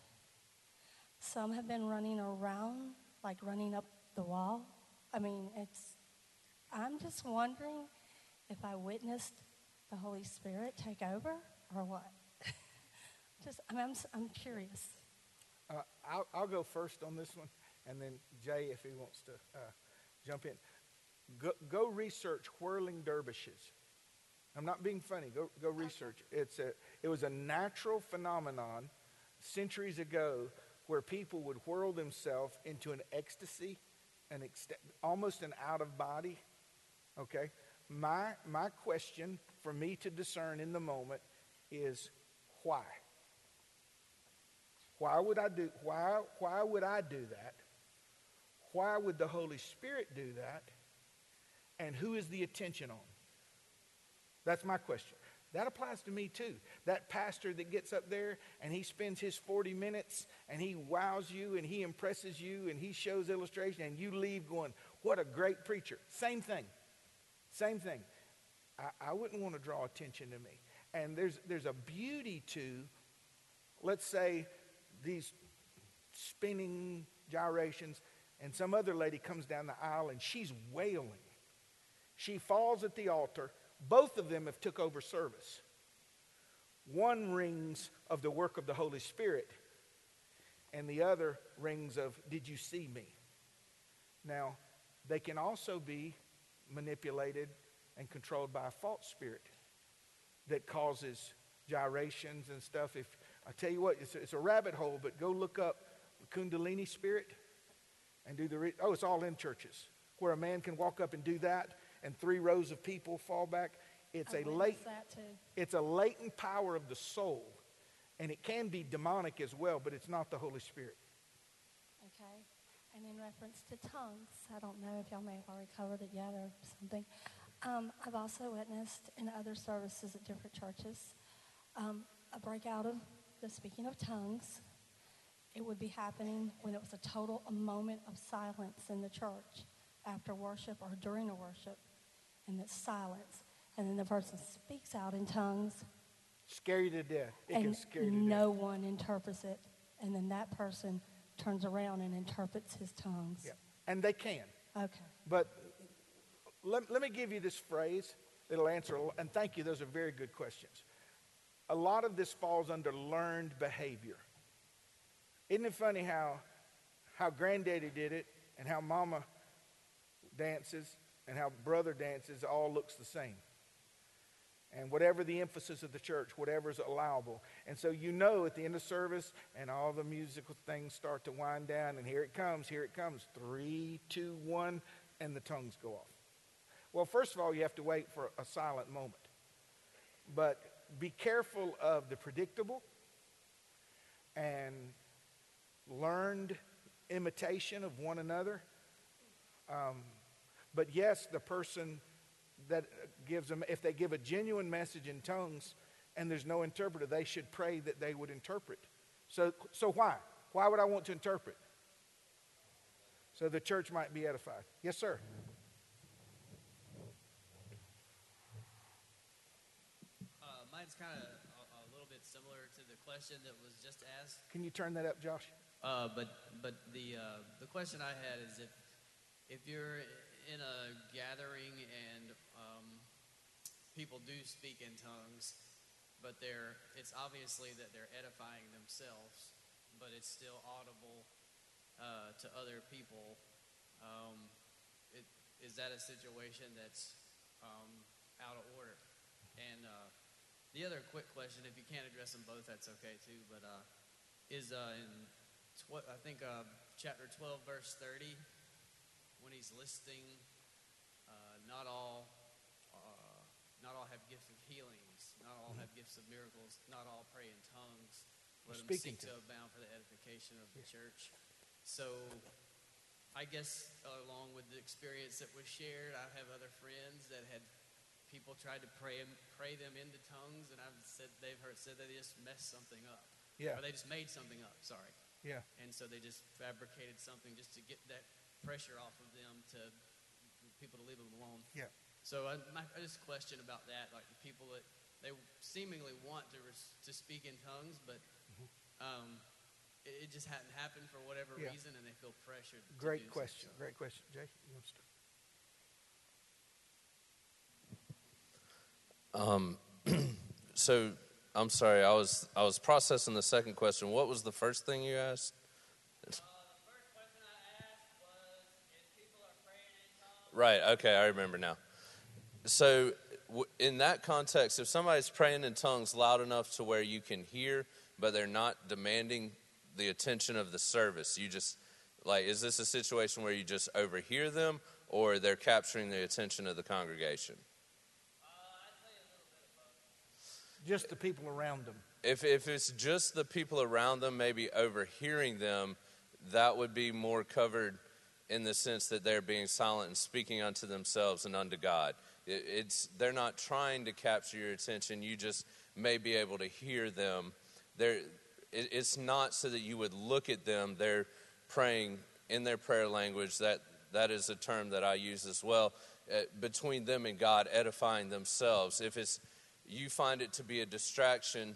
Some have been running around, like running up the wall. I mean, it's, I'm just wondering if I witnessed the Holy Spirit take over or what. just, I mean, I'm, I'm curious. Uh, I'll, I'll go first on this one, and then Jay, if he wants to uh, jump in. Go, go research whirling dervishes. I'm not being funny. Go, go research. It's a, it was a natural phenomenon centuries ago where people would whirl themselves into an ecstasy, an ext- almost an out of body. Okay? My, my question for me to discern in the moment is why? Why would I do why why would I do that? Why would the Holy Spirit do that? And who is the attention on? That's my question. That applies to me too. That pastor that gets up there and he spends his 40 minutes and he wows you and he impresses you and he shows illustration and you leave going, what a great preacher. Same thing. Same thing. I, I wouldn't want to draw attention to me. And there's, there's a beauty to, let's say, these spinning gyrations, and some other lady comes down the aisle and she's wailing. She falls at the altar. Both of them have took over service. One rings of the work of the Holy Spirit, and the other rings of, Did you see me? Now, they can also be manipulated and controlled by a false spirit that causes gyrations and stuff. If I tell you what, it's a, it's a rabbit hole, but go look up Kundalini spirit and do the. Re- oh, it's all in churches where a man can walk up and do that, and three rows of people fall back. It's I a late. It's a latent power of the soul, and it can be demonic as well, but it's not the Holy Spirit. And in reference to tongues, I don't know if y'all may have already covered it yet or something. Um, I've also witnessed in other services at different churches um, a breakout of the speaking of tongues. It would be happening when it was a total a moment of silence in the church after worship or during a worship, and it's silence. And then the person speaks out in tongues, Scare you to death. It can and scare you to no death. one interprets it. And then that person turns around and interprets his tongues. Yeah. And they can. Okay. But let, let me give you this phrase that'll answer, and thank you, those are very good questions. A lot of this falls under learned behavior. Isn't it funny how, how granddaddy did it and how mama dances and how brother dances all looks the same? And whatever the emphasis of the church, whatever is allowable. And so you know at the end of service and all the musical things start to wind down, and here it comes, here it comes. Three, two, one, and the tongues go off. Well, first of all, you have to wait for a silent moment. But be careful of the predictable and learned imitation of one another. Um, but yes, the person that gives them, if they give a genuine message in tongues and there's no interpreter, they should pray that they would interpret. So, so why? Why would I want to interpret? So the church might be edified. Yes, sir. Uh, mine's kind of a, a little bit similar to the question that was just asked. Can you turn that up, Josh? Uh, but but the uh, the question I had is if if you're in a gathering and people do speak in tongues, but they're it's obviously that they're edifying themselves, but it's still audible uh, to other people. Um, it, is that a situation that's um, out of order? And uh, the other quick question, if you can't address them both, that's okay too. But uh, is uh, in tw- I think uh, chapter 12, verse 30, when he's listing, uh, not all not all have gifts of healings, not all have gifts of miracles, not all pray in tongues. Let them seek to- to abound for the edification of the church. So, I guess along with the experience that was shared, I have other friends that had people tried to pray pray them into tongues, and I've said they've heard said they just messed something up, Yeah. or they just made something up. Sorry, Yeah. and so they just fabricated something just to get that pressure off of them to people to leave them alone. Yeah. So I, my, I just question about that, like the people that they seemingly want to res, to speak in tongues, but mm-hmm. um, it, it just hadn't happened for whatever Yeah. reason, and they feel pressured. to Great do question. Great question. Jay, you want to start? Um, so I'm sorry, I was I was processing the second question. What was the first thing you asked? Uh, right. Okay, I remember now. So in that context, if somebody's praying in tongues loud enough to where you can hear, but they're not demanding the attention of the service, you just like is this a situation where you just overhear them, or they're capturing the attention of the congregation? Uh, just the people around them. if if it's just the people around them maybe overhearing them that would be more covered in the sense that they're being silent and speaking unto themselves and unto god it's they're not trying to capture your attention you just may be able to hear them they're it, it's not so that you would look at them they're praying in their prayer language that that is a term that i use as well uh, between them and god edifying themselves if it's you find it to be a distraction.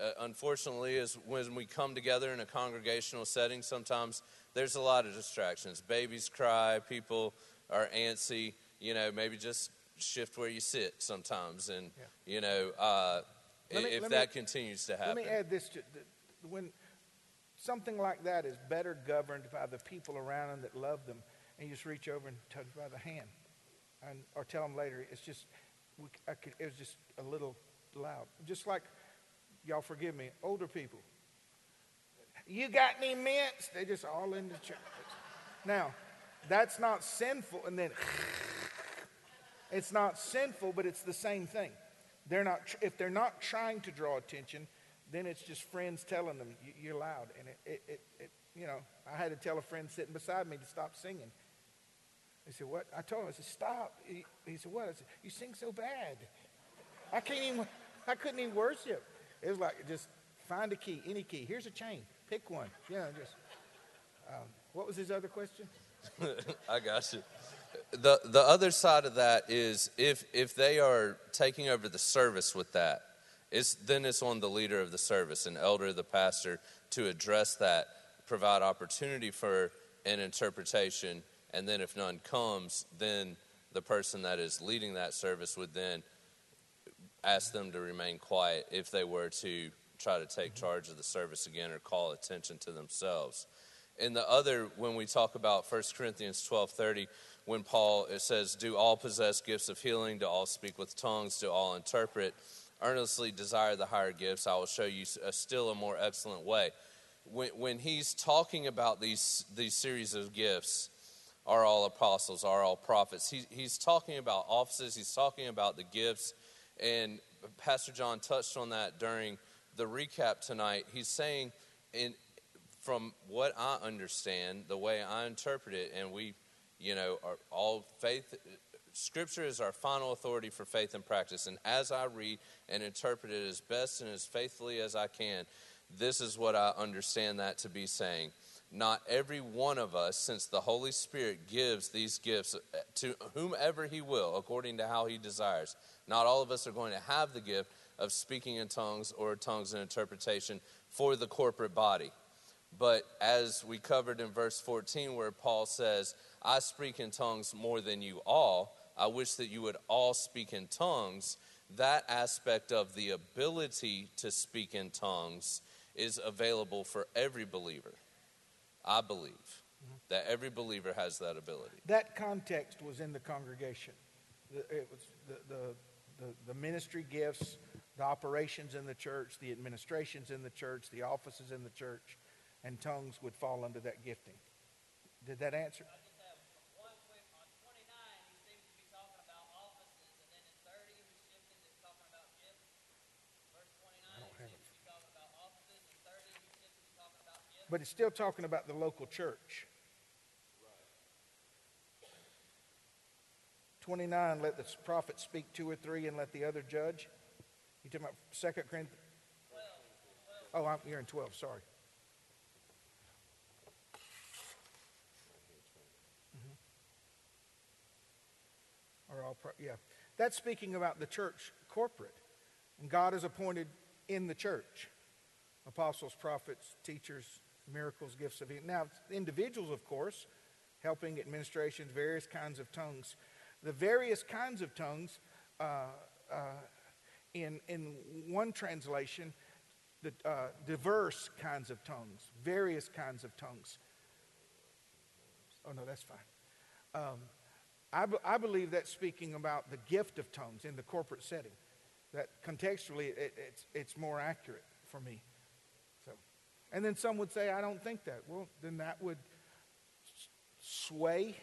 Uh, unfortunately, is when we come together in a congregational setting, sometimes there's a lot of distractions. Babies cry, people are antsy. You know, maybe just shift where you sit sometimes, and you know, uh, me- if let me- that continues to happen. Let me add this to when something like that is better governed by the people around them that love them, and you just reach over and touch by the hand, and or tell them later. It's just we, I could, it was just a little loud. Just like y'all forgive me, older people. You got any mints? They just all in the church. Now, that's not sinful, and then it's not sinful, but it's the same thing. They're not, if they're not trying to draw attention, then it's just friends telling them "You- you're loud. And it, it, it, it, you know, I had to tell a friend sitting beside me to stop singing. He said, "What?" I told him, "I said stop." He, he said, "What?" I said, "You sing so bad. I can't even. I couldn't even worship. It was like just find a key, any key. Here's a chain. Pick one. Know, just. Um, what was his other question? I got you. The the other side of that is if if they are taking over the service with that, it's then it's on the leader of the service, an elder, the pastor, to address that, provide opportunity for an interpretation, and then if none comes, then the person that is leading that service would then ask them to remain quiet if they were to try to take charge of the service again or call attention to themselves. In the other, when we talk about 1 Corinthians 12:30, when Paul it says, "Do all possess gifts of healing? Do all speak with tongues? Do all interpret? Earnestly desire the higher gifts. I will show you a still a more excellent way." When, when he's talking about these these series of gifts, are all apostles, are all prophets. He, he's talking about offices. He's talking about the gifts, and Pastor John touched on that during the recap tonight. He's saying, in from what I understand, the way I interpret it, and we, you know, are all faith. Scripture is our final authority for faith and practice, and as I read and interpret it as best and as faithfully as I can, this is what I understand that to be saying. Not every one of us, since the Holy Spirit gives these gifts uh, to whomever He will, according to how He desires, not all of us are going to have the gift of speaking in tongues or tongues and interpretation for the corporate body. But as we covered in verse 14, where Paul says, I speak in tongues more than you all, I wish that you would all speak in tongues. That aspect of the ability to speak in tongues is available for every believer. I believe mm-hmm. that every believer has that ability. That context was in the congregation. It was the, the, the, the ministry gifts, the operations in the church, the administrations in the church, the offices in the church, and tongues would fall under that gifting. Did that answer? I just have one quick on 29. He seems to be talking about offices, and then in 30 he was shifting to talking about gifts. Verse 29 don't he have seems to be talking about offices, and 30 he seems to be talking about gifts. But it's still talking about the local church. 29, let the prophet speak two or three and let the other judge. You talking about 2 Corinthians? Oh, I'm, you're in 12, sorry. All, yeah. That's speaking about the church corporate. And God is appointed in the church. apostles, prophets, teachers, miracles, gifts of healing. Now, individuals, of course, helping administrations, various kinds of tongues. The various kinds of tongues, uh, uh, in, in one translation, the uh, diverse kinds of tongues, various kinds of tongues. Oh, no, that's fine. Um, I, be- I believe that's speaking about the gift of tongues in the corporate setting. That contextually, it, it's, it's more accurate for me. So, and then some would say, I don't think that. Well, then that would sway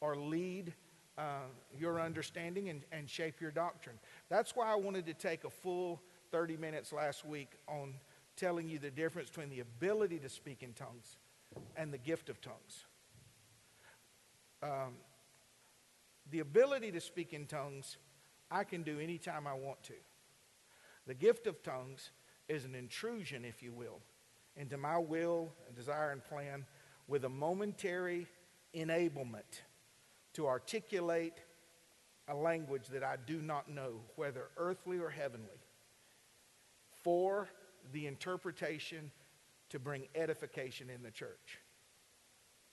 or lead uh, your understanding and, and shape your doctrine. That's why I wanted to take a full 30 minutes last week on telling you the difference between the ability to speak in tongues and the gift of tongues. Um, the ability to speak in tongues, I can do anytime I want to. The gift of tongues is an intrusion, if you will, into my will and desire and plan with a momentary enablement to articulate a language that I do not know, whether earthly or heavenly, for the interpretation to bring edification in the church.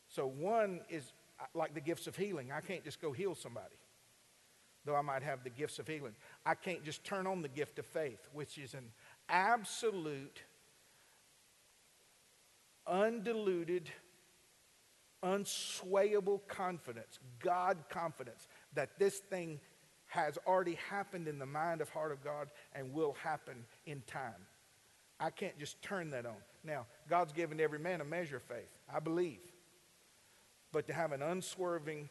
So, one is like the gifts of healing. I can't just go heal somebody, though I might have the gifts of healing. I can't just turn on the gift of faith, which is an absolute, undiluted, unswayable confidence, God confidence, that this thing has already happened in the mind of heart of God and will happen in time. I can't just turn that on. Now, God's given every man a measure of faith. I believe. But to have an unswerving,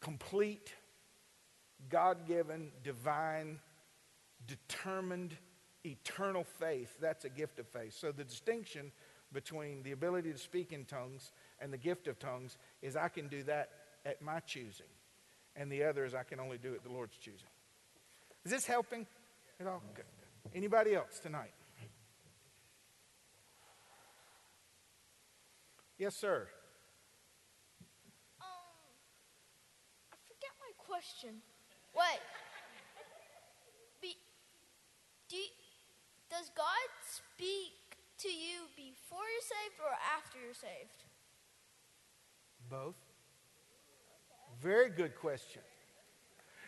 complete, God given, divine, determined, eternal faith, that's a gift of faith. So the distinction between the ability to speak in tongues and the gift of tongues is I can do that at my choosing. And the other is I can only do it the Lord's choosing. Is this helping at all? Good. Anybody else tonight? Yes, sir. Um, I forget my question. Wait. Be, do you- does God speak to you before you're saved or after you're saved? Both. Very good question.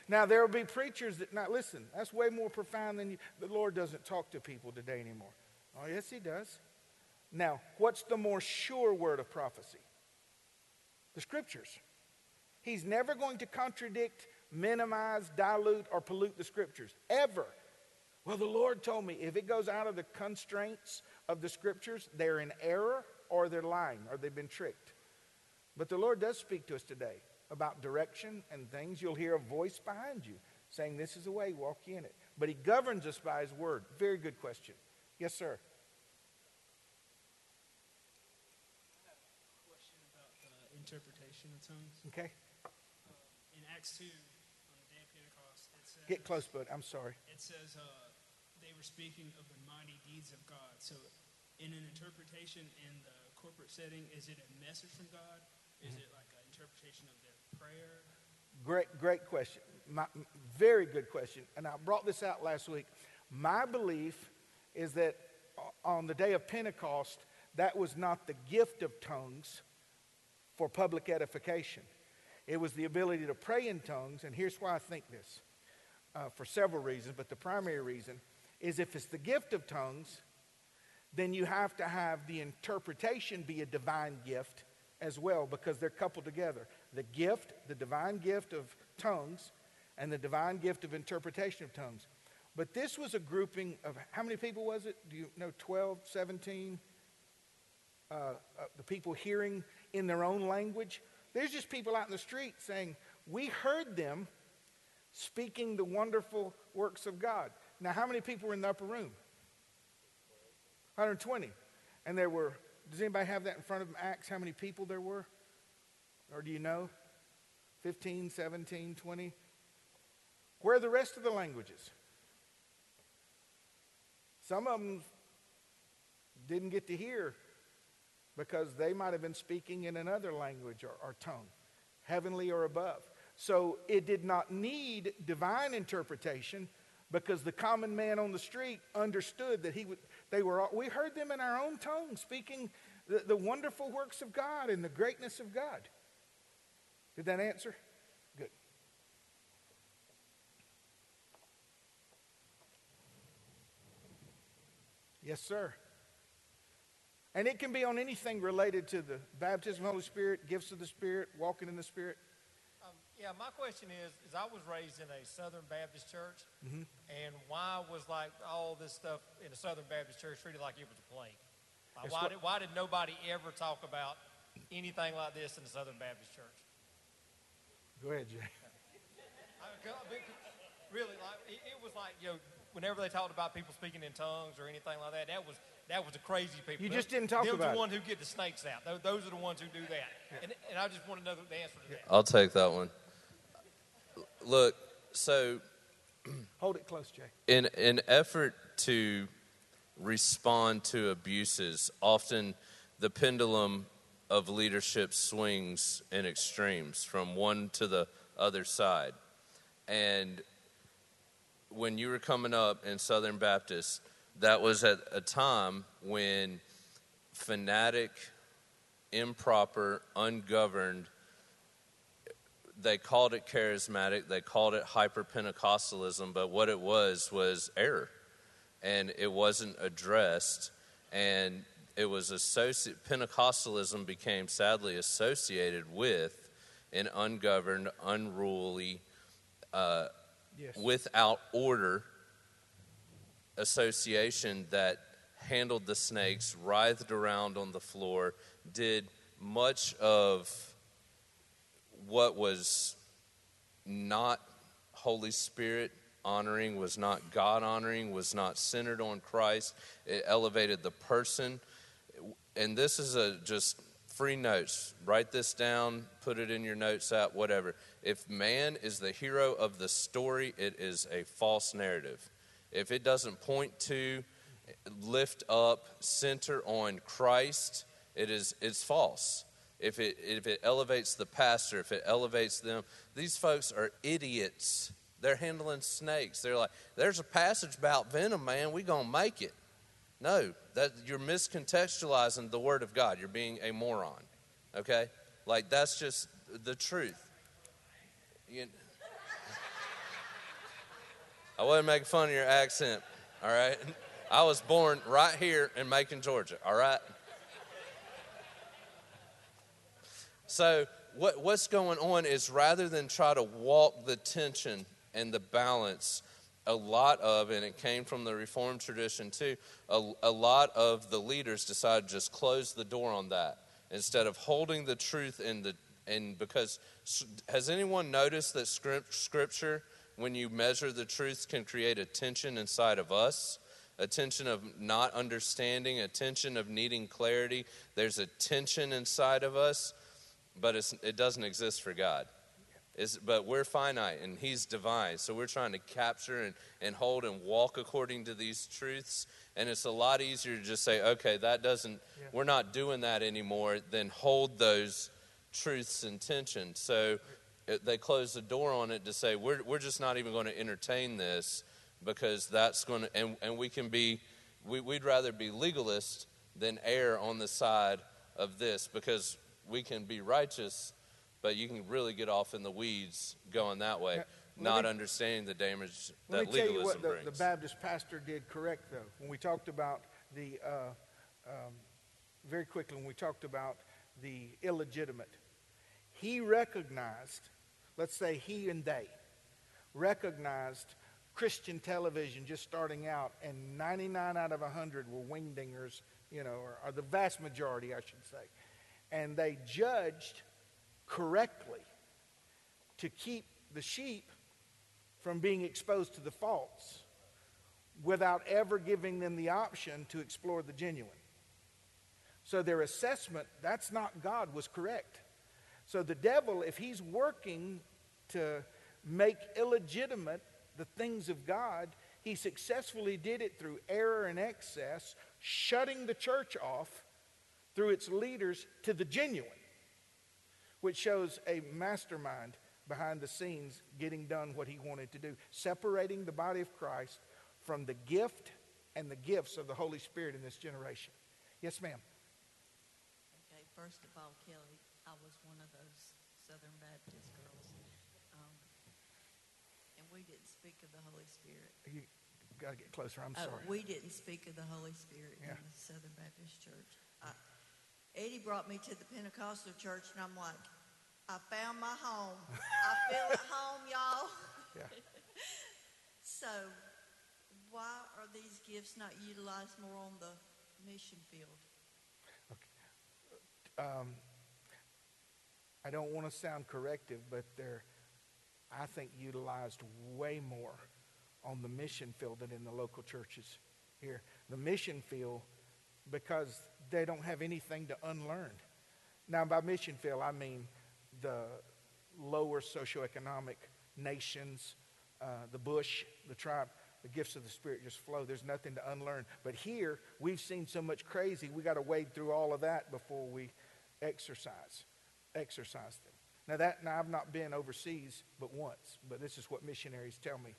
Now, there will be preachers that, now listen, that's way more profound than you. The Lord doesn't talk to people today anymore. Oh, yes, He does. Now, what's the more sure word of prophecy? The scriptures. He's never going to contradict, minimize, dilute, or pollute the scriptures, ever. Well, the Lord told me if it goes out of the constraints of the scriptures, they're in error or they're lying or they've been tricked. But the Lord does speak to us today about direction and things. You'll hear a voice behind you saying, This is the way, walk in it. But He governs us by His word. Very good question. Yes, sir. question about the interpretation of tongues. Okay. Acts 2, on the day of Pentecost, it says, Get close, bud. I'm sorry. It says uh, they were speaking of the mighty deeds of God. So, in an interpretation in the corporate setting, is it a message from God? Is Mm-hmm. it like an interpretation of their prayer? Great, great question. My, very good question. And I brought this out last week. My belief is that on the day of Pentecost, that was not the gift of tongues for public edification. It was the ability to pray in tongues. And here's why I think this uh, for several reasons, but the primary reason is if it's the gift of tongues, then you have to have the interpretation be a divine gift as well because they're coupled together. The gift, the divine gift of tongues, and the divine gift of interpretation of tongues. But this was a grouping of how many people was it? Do you know 12, 17? Uh, uh, the people hearing in their own language. There's just people out in the street saying, We heard them speaking the wonderful works of God. Now, how many people were in the upper room? 120. And there were, does anybody have that in front of them, Acts, how many people there were? Or do you know? 15, 17, 20? Where are the rest of the languages? Some of them didn't get to hear because they might have been speaking in another language or, or tongue, heavenly or above. So it did not need divine interpretation because the common man on the street understood that he would, They were all, we heard them in our own tongue speaking the, the wonderful works of God and the greatness of God. Did that answer? Good. Yes, sir. And it can be on anything related to the baptism of the Holy Spirit, gifts of the Spirit, walking in the Spirit. Um, yeah, my question is: is I was raised in a Southern Baptist church, and why was like all this stuff in a Southern Baptist church treated like it was a plague? Like, why what- did why did nobody ever talk about anything like this in the Southern Baptist church? Go ahead, Jay. I, I mean, really, like it, it was like you know, whenever they talked about people speaking in tongues or anything like that, that was that was the crazy people. You just didn't talk them about the it. ones who get the snakes out. Those, those are the ones who do that. And, and I just want to know the answer to that. I'll take that one. Look, so Hold it close, Jay. in an effort to respond to abuses, often the pendulum of leadership swings in extremes from one to the other side. And when you were coming up in Southern Baptist, that was at a time when fanatic, improper, ungoverned, they called it charismatic, they called it hyper Pentecostalism, but what it was was error. And it wasn't addressed. And it was associated, Pentecostalism became sadly associated with an ungoverned, unruly, uh, Yes. without order association that handled the snakes, writhed around on the floor, did much of what was not Holy Spirit honoring, was not God honoring, was not centered on Christ. It elevated the person. And this is a just free notes. Write this down, put it in your notes app, whatever. If man is the hero of the story, it is a false narrative. If it doesn't point to, lift up, center on Christ, it is it's false. If it if it elevates the pastor, if it elevates them, these folks are idiots. They're handling snakes. They're like, there's a passage about venom, man. We gonna make it. No, that you're miscontextualizing the word of God. You're being a moron. Okay, like that's just the truth. You, I wasn't making fun of your accent. All right, I was born right here in Macon, Georgia. All right. So what, what's going on is rather than try to walk the tension and the balance, a lot of, and it came from the Reformed tradition too, a, a lot of the leaders decided just close the door on that instead of holding the truth in the, and because has anyone noticed that script, scripture, when you measure the truth, can create a tension inside of us? A tension of not understanding, a tension of needing clarity. There's a tension inside of us but it's, it doesn't exist for God. It's, but we're finite and He's divine. So we're trying to capture and, and hold and walk according to these truths. And it's a lot easier to just say, okay, that doesn't, we're not doing that anymore, than hold those truths in tension. So it, they close the door on it to say, we're, we're just not even going to entertain this because that's going to, and, and we can be, we, we'd rather be legalist than err on the side of this because we can be righteous, but you can really get off in the weeds going that way, not me- understanding the damage Let that me tell you legalism what the, brings. the Baptist pastor did correct, though. When we talked about the, uh, um, very quickly, when we talked about the illegitimate, he recognized, let's say he and they, recognized Christian television just starting out, and 99 out of 100 were wingdingers, you know, or, or the vast majority, I should say. And they judged correctly to keep the sheep from being exposed to the false without ever giving them the option to explore the genuine. So their assessment, that's not God, was correct. So the devil, if he's working to make illegitimate the things of God, he successfully did it through error and excess, shutting the church off through its leaders to the genuine, which shows a mastermind behind the scenes getting done what he wanted to do, separating the body of Christ from the gift and the gifts of the Holy Spirit in this generation. Yes, ma'am. Okay, first of all, Kelly, I was one of those Southern Baptist girls. And we didn't speak of the Holy Spirit. You got to get closer. I'm Uh, sorry. we didn't speak of the Holy Spirit Yeah. in the Southern Baptist Church. I, Eddie brought me to the Pentecostal church, and I'm like, I found my home. I feel at home, y'all. Yeah. So, why are these gifts not utilized more on the mission field? Okay. um, I don't want to sound corrective, but they're, I think, utilized way more on the mission field than in the local churches here. The mission field, because they don't have anything to unlearn. Now, by mission field, I mean the lower socioeconomic nations, uh, the bush, the tribe. The gifts of the Spirit just flow. There's nothing to unlearn. But here, we've seen so much crazy, we got to wade through all of that before we exercise, exercise them. Now that now I've not been overseas but once, but this is what missionaries tell me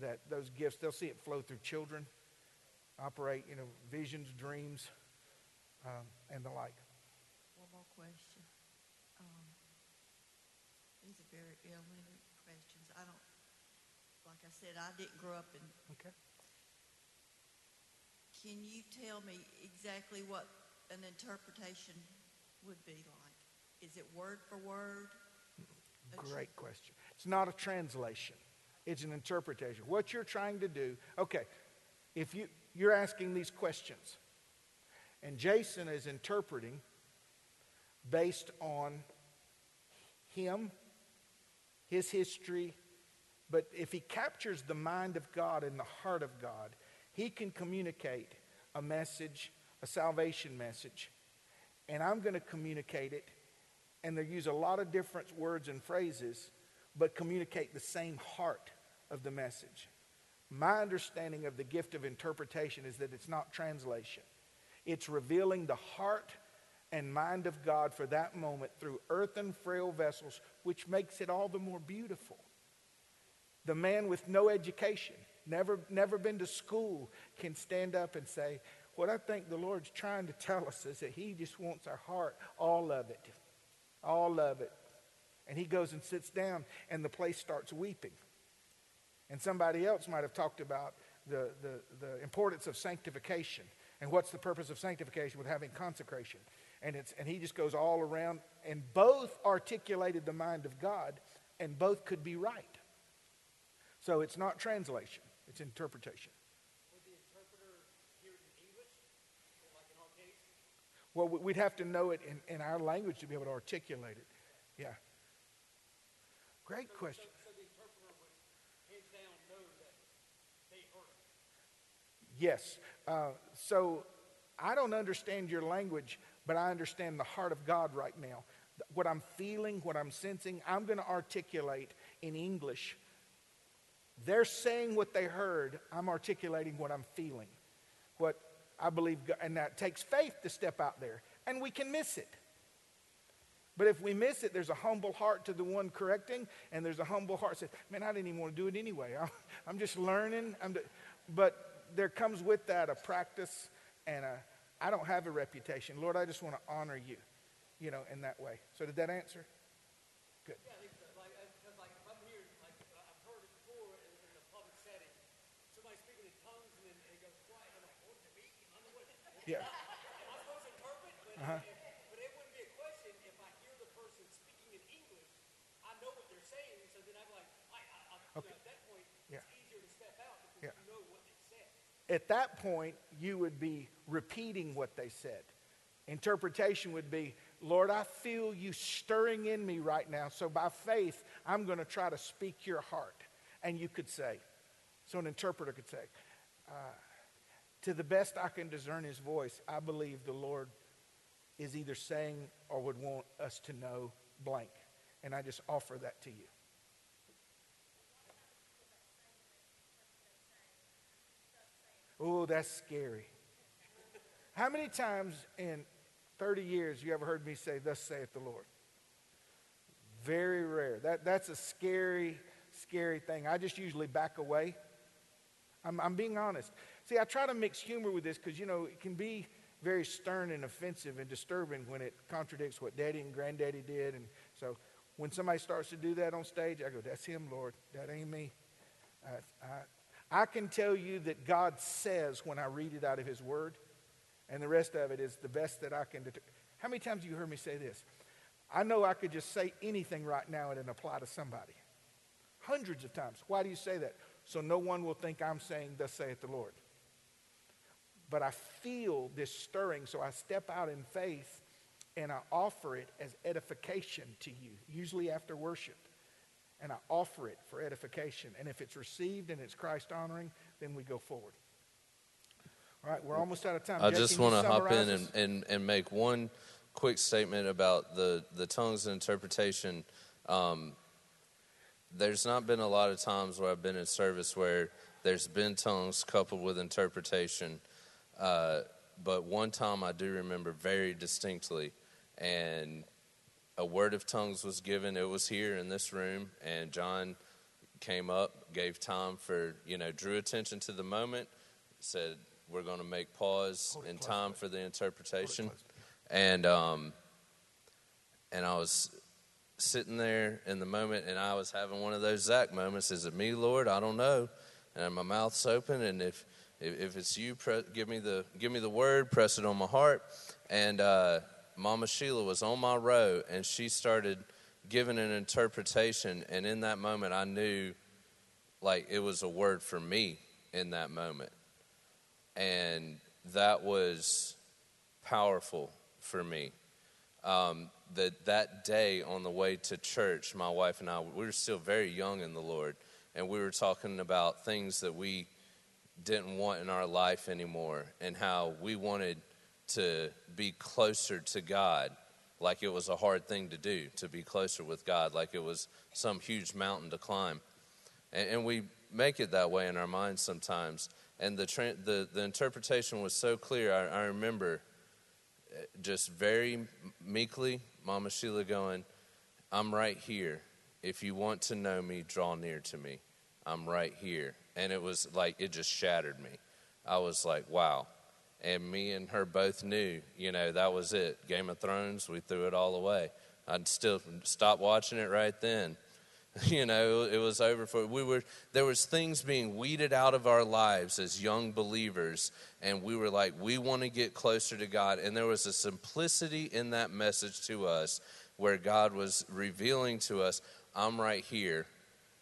that those gifts they'll see it flow through children, operate you know visions, dreams, um, and the like. One more question. Um, these are very elementary questions. I don't, like I said, I didn't grow up in. Okay. Can you tell me exactly what an interpretation would be like? Is it word for word? Great question. It's not a translation. It's an interpretation. What you're trying to do, okay, if you you're asking these questions, and Jason is interpreting based on him, his history, but if he captures the mind of God and the heart of God, he can communicate a message, a salvation message. And I'm going to communicate it, and they use a lot of different words and phrases, but communicate the same heart of the message. My understanding of the gift of interpretation is that it's not translation, it's revealing the heart and mind of God for that moment through earthen, frail vessels, which makes it all the more beautiful. The man with no education, never, never been to school, can stand up and say, What I think the Lord's trying to tell us is that He just wants our heart, all of it, all of it. And he goes and sits down, and the place starts weeping. And somebody else might have talked about the, the, the importance of sanctification. And what's the purpose of sanctification with having consecration? And, it's, and he just goes all around, and both articulated the mind of God, and both could be right. So it's not translation, it's interpretation. Would the interpreter hear it in English, like in our case? Well, we- we'd have to know it in, in our language to be able to articulate it. Yeah. Great question. So the interpreter would hands down know that they heard it. Yes. Uh, so I don't understand your language, but I understand the heart of God right now. What I'm feeling, what I'm sensing, I'm going to articulate in English. They're saying what they heard. I'm articulating what I'm feeling. What I believe, God, and that takes faith to step out there. And we can miss it. But if we miss it, there's a humble heart to the one correcting, and there's a humble heart that says, Man, I didn't even want to do it anyway. I'm, just learning. I'm. But there comes with that a practice, and a, I don't have a reputation. Lord, I just want to honor you, you know, in that way. So, did that answer? Good. Yeah, I think so. Like, because like if I'm here, like uh, I've heard it before in, in a public setting, somebody speaking in tongues and then and it goes quiet. I'm like, what did it mean? I don't know what. Yeah. Am I supposed to interpret? But, Uh-huh. but it wouldn't be a question if I hear the person speaking in English. I know what they're saying, so then I'm like, I, I, I, you Okay. know, at that point, Yeah. it's easier to step out because Yeah. you know what they said. At that point, you would be repeating what they said. Interpretation would be, Lord, I feel you stirring in me right now. So by faith, I'm going to try to speak your heart. And you could say, so an interpreter could say, uh, to the best I can discern his voice, I believe the Lord is either saying or would want us to know blank. And I just offer that to you. Oh, that's scary. How many times in 30 years you ever heard me say, Thus saith the Lord? Very rare. That, that's a scary, scary thing. I just usually back away. I'm, I'm being honest. See, I try to mix humor with this because, you know, it can be very stern and offensive and disturbing when it contradicts what daddy and granddaddy did. And so when somebody starts to do that on stage, I go, That's him, Lord. That ain't me. I, I, I can tell you that God says when I read it out of His Word, and the rest of it is the best that I can. Det- How many times have you heard me say this? I know I could just say anything right now and it apply to somebody. Hundreds of times. Why do you say that? So no one will think I'm saying, Thus saith the Lord. But I feel this stirring, so I step out in faith and I offer it as edification to you, usually after worship. And I offer it for edification. And if it's received and it's Christ honoring, then we go forward. All right, we're almost out of time. I just want to hop in and, and, and make one quick statement about the, the tongues and interpretation. Um, there's not been a lot of times where I've been in service where there's been tongues coupled with interpretation. Uh, but one time I do remember very distinctly, and a word of tongues was given. It was here in this room, and John came up, gave time for, you know, drew attention to the moment, said, We're going to make pause Hold in time for the interpretation. And, um, and I was sitting there in the moment, and I was having one of those Zach moments. Is it me, Lord? I don't know. And my mouth's open, and if if, it's you, pre- give me the give me the word, press it on my heart. And uh, Mama Sheila was on my row, and she started giving an interpretation. And in that moment, I knew, like it was a word for me in that moment, and that was powerful for me um, that that day on the way to church, my wife and I, we were still very young in the Lord, and we were talking about things that we didn't want in our life anymore, and how we wanted to be closer to God, like it was a hard thing to do to be closer with God, like it was some huge mountain to climb, and, and we make it that way in our minds sometimes. And the the the interpretation was so clear. I, I remember uh, just very meekly, Mama Sheila going, I'm right here. If you want to know me, draw near to me. I'm right here. And it was like, it just shattered me. I was like, wow. And me and her both knew, you know, that was it. Game of Thrones, we threw it all away. I'd still stop watching it right then. You know, it was over for we were there was things being weeded out of our lives as young believers and we were like we want to get closer to God and there was a simplicity in that message to us where God was revealing to us I'm right here.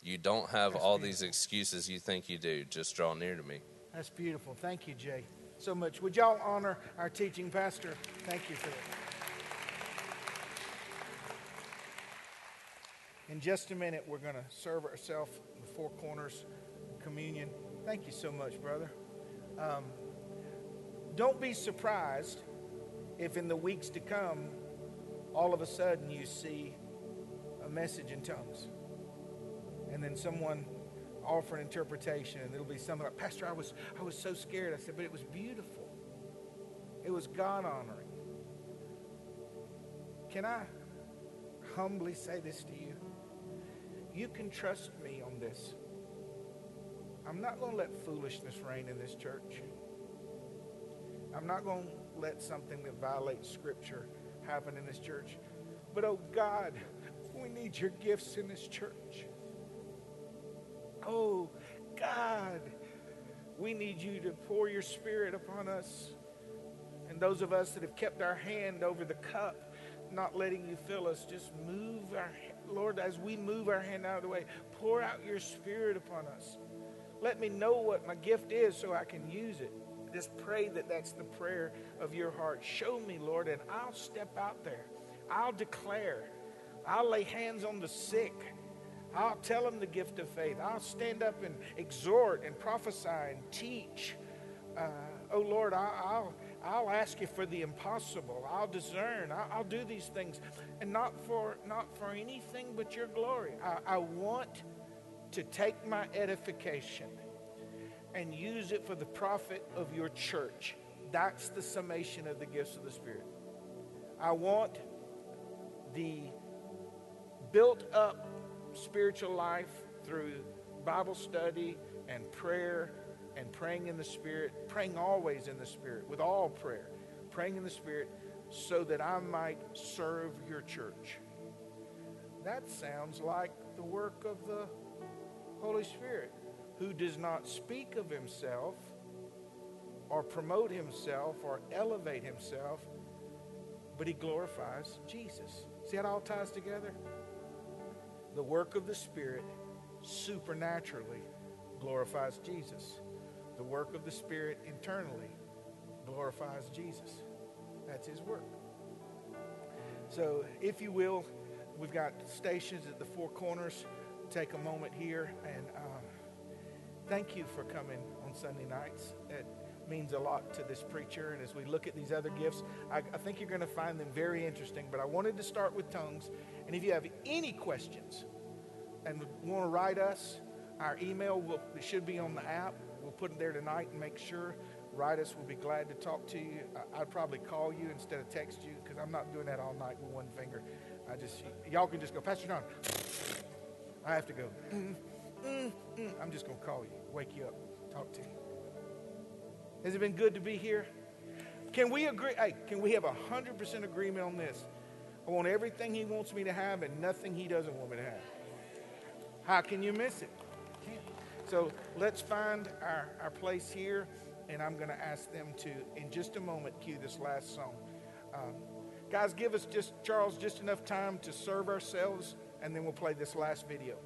You don't have That's all beautiful. these excuses you think you do. Just draw near to me. That's beautiful. Thank you, Jay, so much. Would y'all honor our teaching pastor? Thank you for that. In just a minute, we're going to serve ourselves in the four corners communion. Thank you so much, brother. Um, don't be surprised if in the weeks to come, all of a sudden you see a message in tongues. And then someone offer an interpretation, and it'll be something like, Pastor, I was, I was so scared. I said, but it was beautiful. It was God honoring. Can I humbly say this to you? You can trust me on this. I'm not going to let foolishness reign in this church. I'm not going to let something that violates Scripture happen in this church. But oh God, we need your gifts in this church. Oh God, we need you to pour your Spirit upon us. And those of us that have kept our hand over the cup, not letting you fill us, just move our Lord, as we move our hand out of the way, pour out your Spirit upon us. Let me know what my gift is so I can use it. Just pray that that's the prayer of your heart. Show me, Lord, and I'll step out there. I'll declare. I'll lay hands on the sick. I'll tell them the gift of faith. I'll stand up and exhort and prophesy and teach. Uh, oh Lord, I'll I'll ask you for the impossible. I'll discern. I'll, I'll do these things, and not for not for anything but your glory. I, I want to take my edification and use it for the profit of your church. That's the summation of the gifts of the Spirit. I want the built up spiritual life through Bible study and prayer and praying in the Spirit, praying always in the Spirit, with all prayer, praying in the Spirit, so that I might serve your church. That sounds like the work of the Holy Spirit, who does not speak of himself or promote himself or elevate himself, but he glorifies Jesus. See how it all ties together? The work of the Spirit supernaturally glorifies Jesus. The work of the Spirit internally glorifies Jesus. That's his work. So, if you will, we've got stations at the four corners. Take a moment here and um, thank you for coming on Sunday nights. It means a lot to this preacher. And as we look at these other gifts, I, I think you're going to find them very interesting. But I wanted to start with tongues. And if you have any questions and want to write us, our email will, should be on the app. We'll put it there tonight and make sure. Write us. We'll be glad to talk to you. I, I'd probably call you instead of text you because I'm not doing that all night with one finger. I just, y'all can just go, Pastor John. I have to go. Mm, mm, mm. I'm just going to call you, wake you up, talk to you. Has it been good to be here? Can we agree? Hey, can we have a hundred percent agreement on this? I want everything He wants me to have and nothing He doesn't want me to have. How can you miss it? So let's find our, our place here, and I'm going to ask them to, in just a moment, cue this last song. Um, guys, give us just, Charles, just enough time to serve ourselves, and then we'll play this last video.